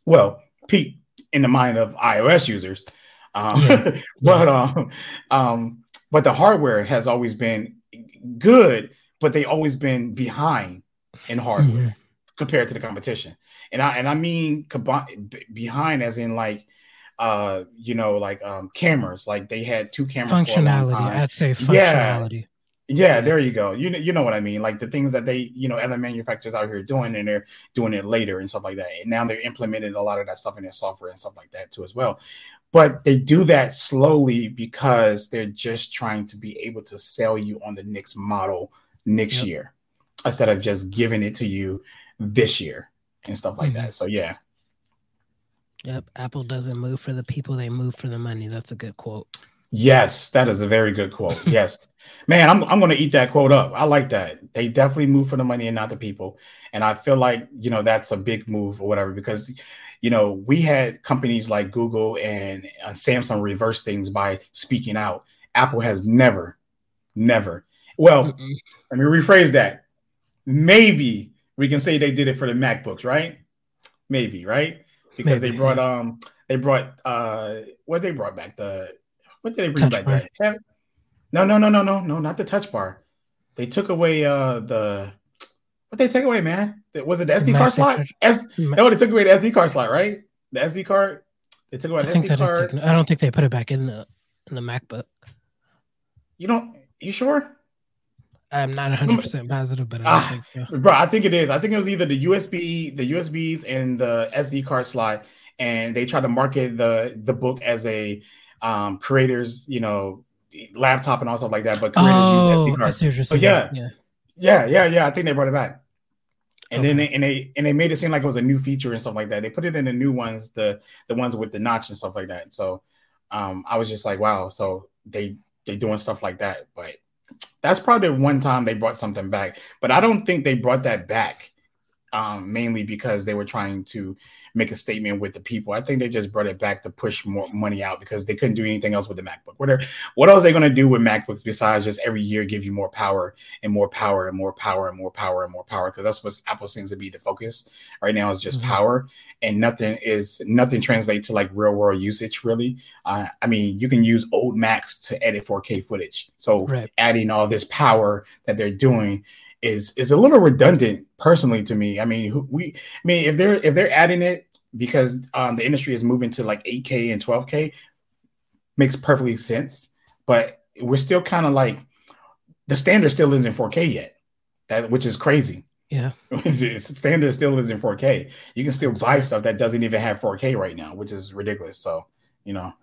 Well, peak in the mind of iOS users. Um, Yeah. *laughs* but um, um, but the hardware has always been good, but they always been behind in hardware. Mhm. compared to the competition. And I and I mean behind as in like uh you know like um cameras like they had two cameras functionality i'd say functionality yeah, there you go. You know, you know what I mean. Like the things that they, you know, other manufacturers out here doing, and they're doing it later and stuff like that. And now they're implementing a lot of that stuff in their software and stuff like that too as well. But they do that slowly because they're just trying to be able to sell you on the next model next yep. year instead of just giving it to you this year and stuff like mm-hmm. that. So yeah. Yep, Apple doesn't move for the people; they move for the money. That's a good quote. Yes, that is a very good quote. *laughs* Yes, man, I'm I'm going to eat that quote up. I like that. They definitely move for the money and not the people, and I feel like you know that's a big move or whatever because you know we had companies like Google and uh, Samsung reverse things by speaking out. Apple has never, never. Well, Mm-mm. let me rephrase that. Maybe we can say they did it for the MacBooks, right? Maybe, right? Because Maybe. they brought um they brought uh what they brought back the what did they bring touch back? That? No, no, no, no, no, no, not the touch bar. They took away uh the what they take away, man. Was it the SD card slot? S no, they took away the SD card slot, right? The SD card. They took away the I think SD card. Taken, I don't think they put it back in the in the MacBook. You don't? You sure? I'm not *laughs* 100 percent positive, but I ah, think so. bro, I think it is. I think it was either the USB, the USBs, and the SD card slot, and they tried to market the the book as a um, creators, you know, laptop and all stuff like that. But creators oh, use SD cards. So yeah, yeah, yeah, yeah, yeah. I think they brought it back. And okay. then they, and they and they made it seem like it was a new feature and stuff like that. They put it in the new ones, the the ones with the notch and stuff like that. So um, I was just like, wow. So they they doing stuff like that. But that's probably one time they brought something back. But I don't think they brought that back um, mainly because they were trying to make a statement with the people. I think they just brought it back to push more money out because they couldn't do anything else with the MacBook. What are what else are they going to do with MacBooks besides just every year give you more power and more power and more power and more power and more power? Because that's what Apple seems to be the focus right now is just mm-hmm. power and nothing is nothing translates to like real world usage really. Uh, I mean, you can use old Macs to edit 4K footage. So right. adding all this power that they're doing is is a little redundant personally to me. I mean, we I mean if they're if they're adding it because um, the industry is moving to like 8K and 12K, makes perfectly sense. But we're still kind of like the standard still isn't 4K yet, that which is crazy. Yeah, *laughs* standard still isn't 4K. You can still That's buy stuff that doesn't even have 4K right now, which is ridiculous. So you know,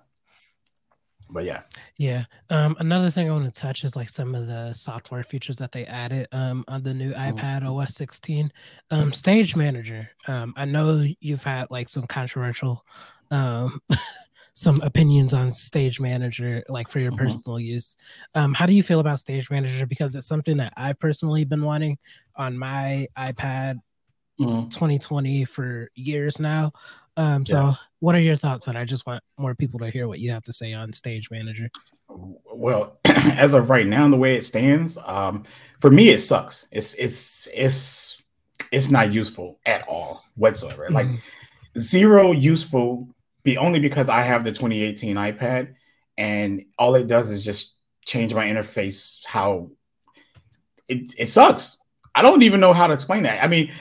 but yeah yeah um another thing i want to touch is like some of the software features that they added um on the new mm-hmm. ipad os 16 um stage manager um i know you've had like some controversial um *laughs* some opinions on stage manager like for your mm-hmm. personal use um how do you feel about stage manager because it's something that i've personally been wanting on my ipad mm-hmm. 2020 for years now um so yeah what are your thoughts on? It? I just want more people to hear what you have to say on Stage Manager. Well, *clears throat* as of right now, the way it stands, um, for me, it sucks. It's it's it's it's not useful at all whatsoever. Mm-hmm. Like zero useful. Be only because I have the 2018 iPad, and all it does is just change my interface. How it it sucks. I don't even know how to explain that. I mean,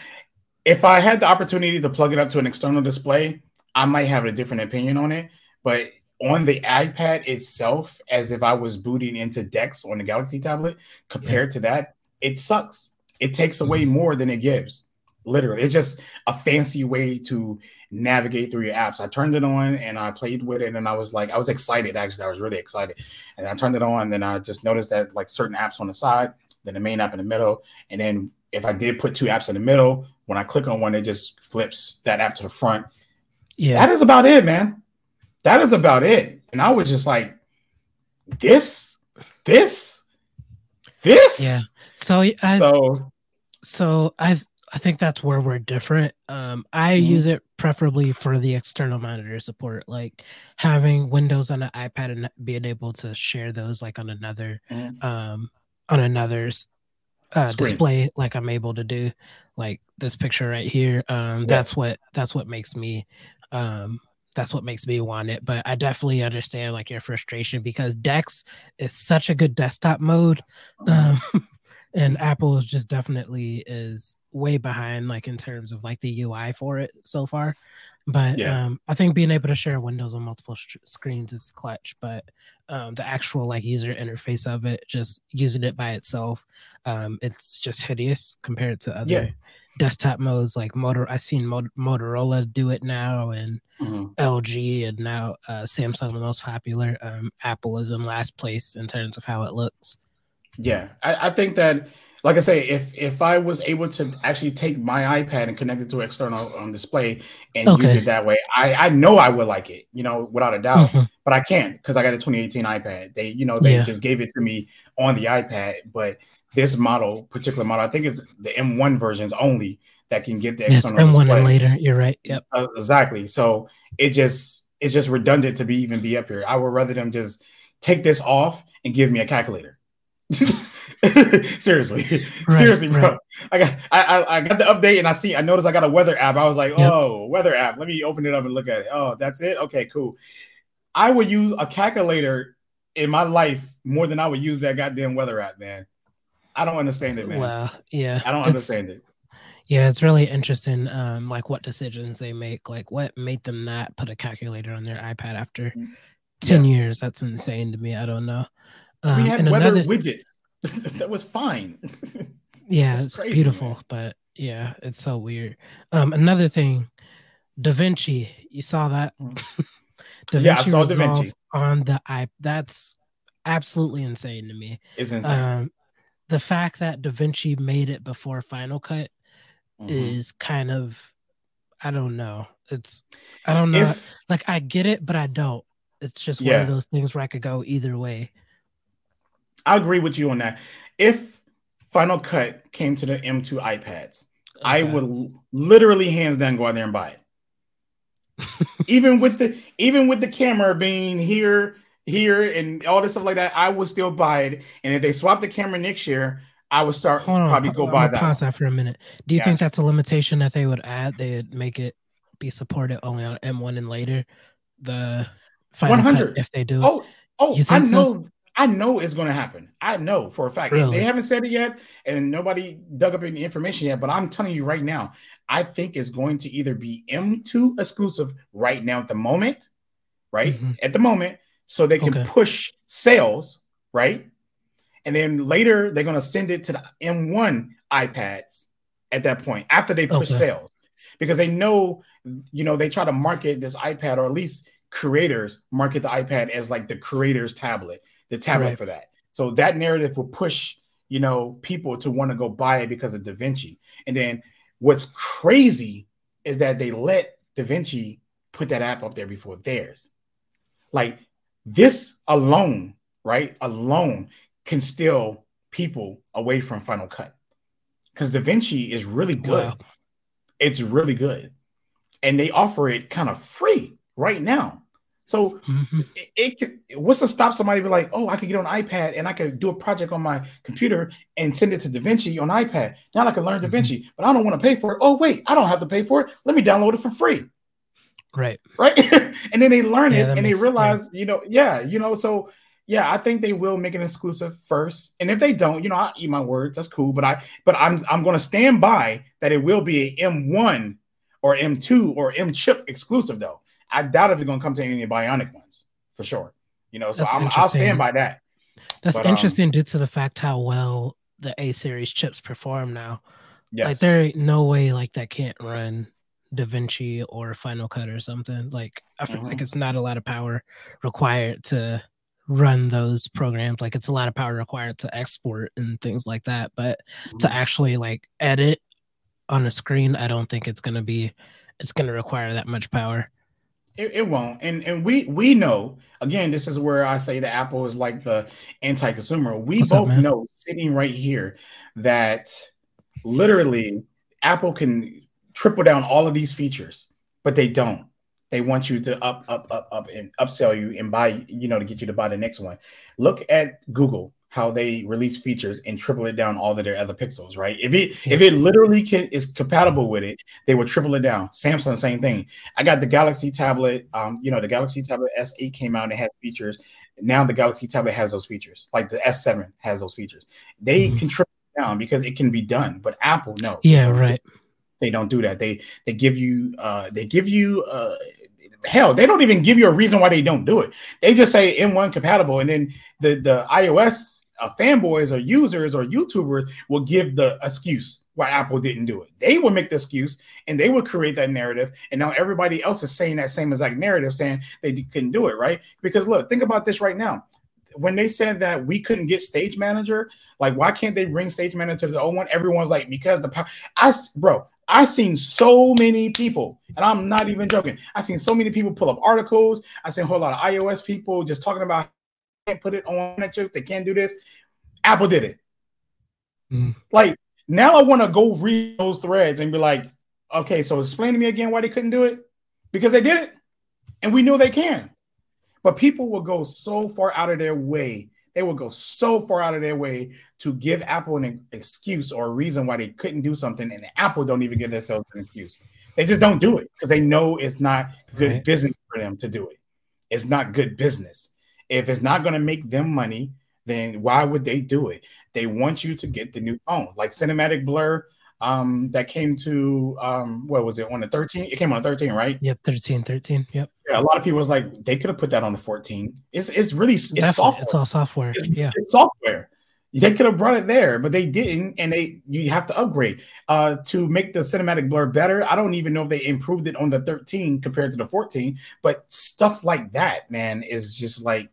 if I had the opportunity to plug it up to an external display, I might have a different opinion on it, but on the iPad itself, as if I was booting into Dex on the Galaxy tablet, compared yeah. to that, it sucks. It takes away mm-hmm. more than it gives. Literally, it's just a fancy way to navigate through your apps. I turned it on and I played with it, and I was like, I was excited. Actually, I was really excited. And I turned it on, and then I just noticed that like certain apps on the side, then the main app in the middle, and then if I did put two apps in the middle, when I click on one, it just flips that app to the front yeah. That is about it, man. That is about it. And I was just like, this, this, this. Yeah. So I so so I I think that's where we're different. Um, I mm-hmm. use it preferably for the external monitor support, like having Windows on an iPad and being able to share those like on another mm-hmm. um on another's uh, display like I'm able to do like this picture right here. Um, yeah. that's what that's what makes me um, that's what makes me want it. But I definitely understand like your frustration because Dex is such a good desktop mode, um, *laughs* and Apple is just definitely is way behind, like in terms of like the UI for it so far. But Yeah. um, I think being able to share windows on multiple sh- screens is clutch. But um, the actual like user interface of it, just using it by itself, um, it's just hideous compared to other Yeah. desktop modes. Like Motor, I've seen Mot- Motorola do it now, and Mhm. LG, and now uh, Samsung, the most popular. Um, Apple is in last place in terms of how it looks. Yeah, I, I think that, like I say, if if I was able to actually take my iPad and connect it to external um, display and use it that way, I I know I would like it, you know, without a doubt. Mhm. But I can't because I got a 2018 iPad. They, you know, they Yeah. just gave it to me on the iPad. But this model, particular model, I think it's the M1 versions only that can get the Yes, external M1 display. and later. You're right. Yep. Uh, exactly. So it just it's just redundant to be even be up here. I would rather them just take this off and give me a calculator. *laughs* *laughs* Seriously, Right, seriously, bro. right. I got I, I I got the update and I see I noticed I got a weather app. I was like, Yep. oh, weather app. Let me open it up and look at it. Oh, that's it. Okay, cool. I would use a calculator in my life more than I would use that goddamn weather app, man. I don't understand it, man. Well, yeah. I don't it's- understand it. Yeah, it's really interesting. Um, like what decisions they make, like what made them not put a calculator on their iPad after ten years. That's insane to me. I don't know. Um, we had weather another, widgets. *laughs* that was fine. *laughs* yeah, it's crazy, beautiful, man. but yeah, it's so weird. Um, another thing, DaVinci. You saw that? Mm. *laughs* Da Yeah, I saw DaVinci. on the i. That's absolutely insane to me. It's insane. Um, the fact that DaVinci made it before Final Cut Mhm. is kind of I don't know. It's I don't know. If like I get it, but I don't. It's just one of those things where I could go either way. I agree with you on that. If Final Cut came to the M2 iPads, I would literally hands down go out there and buy it. *laughs* even with the even with the camera being here, here, and all this stuff like that, I would still buy it. And if they swap the camera next year, I would start Hold on, probably pa- go buy that. Pause that for a minute. Do you Yeah. think that's a limitation that they would add? They'd make it be supported only on M1 and later. The Final Cut, 100. if they do. Oh, oh, You I think so? I know it's going to happen. I know for a fact. Really? They haven't said it yet, and nobody dug up any information yet. But I'm telling you right now, I think it's going to either be M2 exclusive right now at the moment, right? Mhm. At the moment, so they can Okay. push sales, right? And then later they're going to send it to the M1 iPads at that point after they push Okay. sales because they know, you know, they try to market this iPad or at least creators market the iPad as like the creator's tablet, the tablet Right. for that. So that narrative will push, you know, people to want to go buy it because of DaVinci. And then what's crazy is that they let DaVinci put that app up there before theirs. Like this alone, right? Alone can steal people away from Final Cut. Because DaVinci is really good. Wow. It's really good. And they offer it kind of free right now. So Mhm. it, it what's to stop somebody be like, oh, I could get on iPad and I could do a project on my computer and send it to DaVinci on iPad. Now I can learn Mhm. DaVinci, but I don't want to pay for it. Oh, wait, I don't have to pay for it. Let me download it for free. Right. Right. *laughs* and then they learn Yeah, it and they yeah. realize, you know, yeah, you know, so yeah, I think they will make it exclusive first. And if they don't, you know, I'll eat my words. That's cool. But I but I'm I'm gonna stand by that it will be a M1 or M2 or M chip exclusive though. I doubt if it's gonna come to any bionic ones for sure. You know, so I'm, I'll stand by that. That's But, um, interesting due to the fact how well the A series chips perform now. Yes. Like there ain't no way like that can't run DaVinci or Final Cut or something. Like I feel like Mhm. it's not a lot of power required to run those programs. Like it's a lot of power required to export and things like that. But to Mhm. actually like edit on a screen, I don't think it's gonna be it's gonna require that much power. It, it won't. And and we we know again, this is where I say that Apple is like the anti-consumer. We What's both man? know sitting right here that literally Apple can triple down all of these features, but they don't. They want you to up, up, up, up, and upsell you and buy, you know, to get you to buy the next one. Look at Google, how they release features and triple it down all of their other pixels, right? If it if it literally can is compatible with it, they will triple it down. Samsung, same thing. I got the Galaxy tablet. Um, you know, the Galaxy tablet S8 came out and it had features. Now the Galaxy tablet has those features, like the S7 has those features. They Mhm. can triple it down because it can be done. But Apple, no. Yeah, right. They don't do that. They they give you uh they give you uh hell, they don't even give you a reason why they don't do it. They just say M1 compatible, and then the the iOS uh, fanboys or users or YouTubers will give the excuse why Apple didn't do it. They will make the excuse and they will create that narrative. And now everybody else is saying that same exact narrative, saying they couldn't do it, right? Because look, think about this right now. When they said that we couldn't get Stage Manager, like why can't they bring Stage Manager to the old one? Everyone's like, because the I bro, I've seen so many people, and I'm not even joking. I've seen so many people pull up articles. I've seen a whole lot of iOS people just talking about can't put it on Netflix. They can't do this. Apple did it. Mm. Like now, I want to go read those threads and be like, okay, so explain to me again why they couldn't do it because they did it, and we knew they can. But people will go so far out of their way. They will go so far out of their way to give Apple an excuse or a reason why they couldn't do something, and Apple don't even give themselves an excuse. They just don't do it because they know it's not good right. business for them to do it. It's not good business. If it's not going to make them money, then why would they do it? They want you to get the new phone, like cinematic blur. Um, that came to um, what was it on the 13? It came on the 13, right? Yep, 13, 13. Yep. Yeah, a lot of people was like, they could have put that on the 14. It's it's really it's Definitely. software. It's all software. It's, yeah, it's software. They could have brought it there, but they didn't, and they you have to upgrade uh, to make the cinematic blur better. I don't even know if they improved it on the 13 compared to the 14, but stuff like that, man, is just like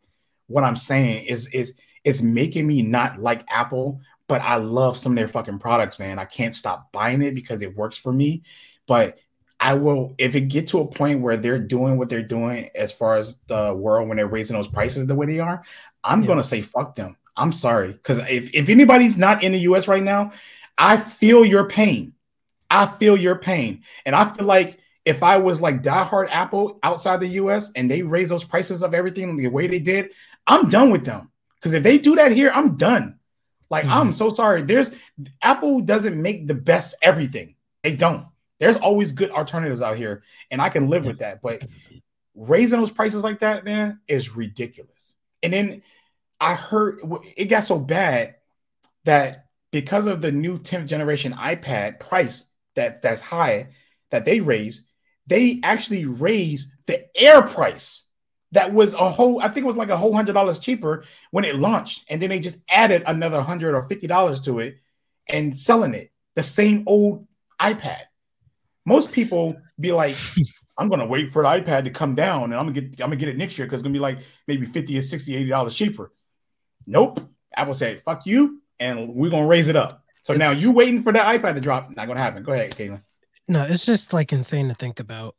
what I'm saying is is it's making me not like Apple, but I love some of their fucking products, man. I can't stop buying it because it works for me. But I will if it get to a point where they're doing what they're doing as far as the world when they're raising those prices the way they are, I'm yeah. gonna say fuck them. I'm sorry. Because if, if anybody's not in the US right now, I feel your pain. I feel your pain. And I feel like if I was like diehard Apple outside the US and they raise those prices of everything the way they did, I'm done with them. Because if they do that here, I'm done. Like, mm-hmm. I'm so sorry. There's Apple doesn't make the best everything. They don't. There's always good alternatives out here, and I can live with that. But raising those prices like that, man, is ridiculous. And then I heard it got so bad that because of the new 10th generation iPad price that that's high that they raised, they actually raised the air price that was a whole i think it was like a whole hundred dollars cheaper when it launched. And then they just added another hundred or fifty dollars to it and selling it the same old ipad. Most people be like *laughs* i'm gonna wait for the ipad to come down and i'm gonna get i'm gonna get it next year because it's gonna be like maybe 50 or 60 80 dollars cheaper. Nope. Apple said fuck you and we're gonna raise it up. So it's, now you waiting for that ipad to drop. Not gonna happen. Go ahead Gaylon. no it's just like insane to think about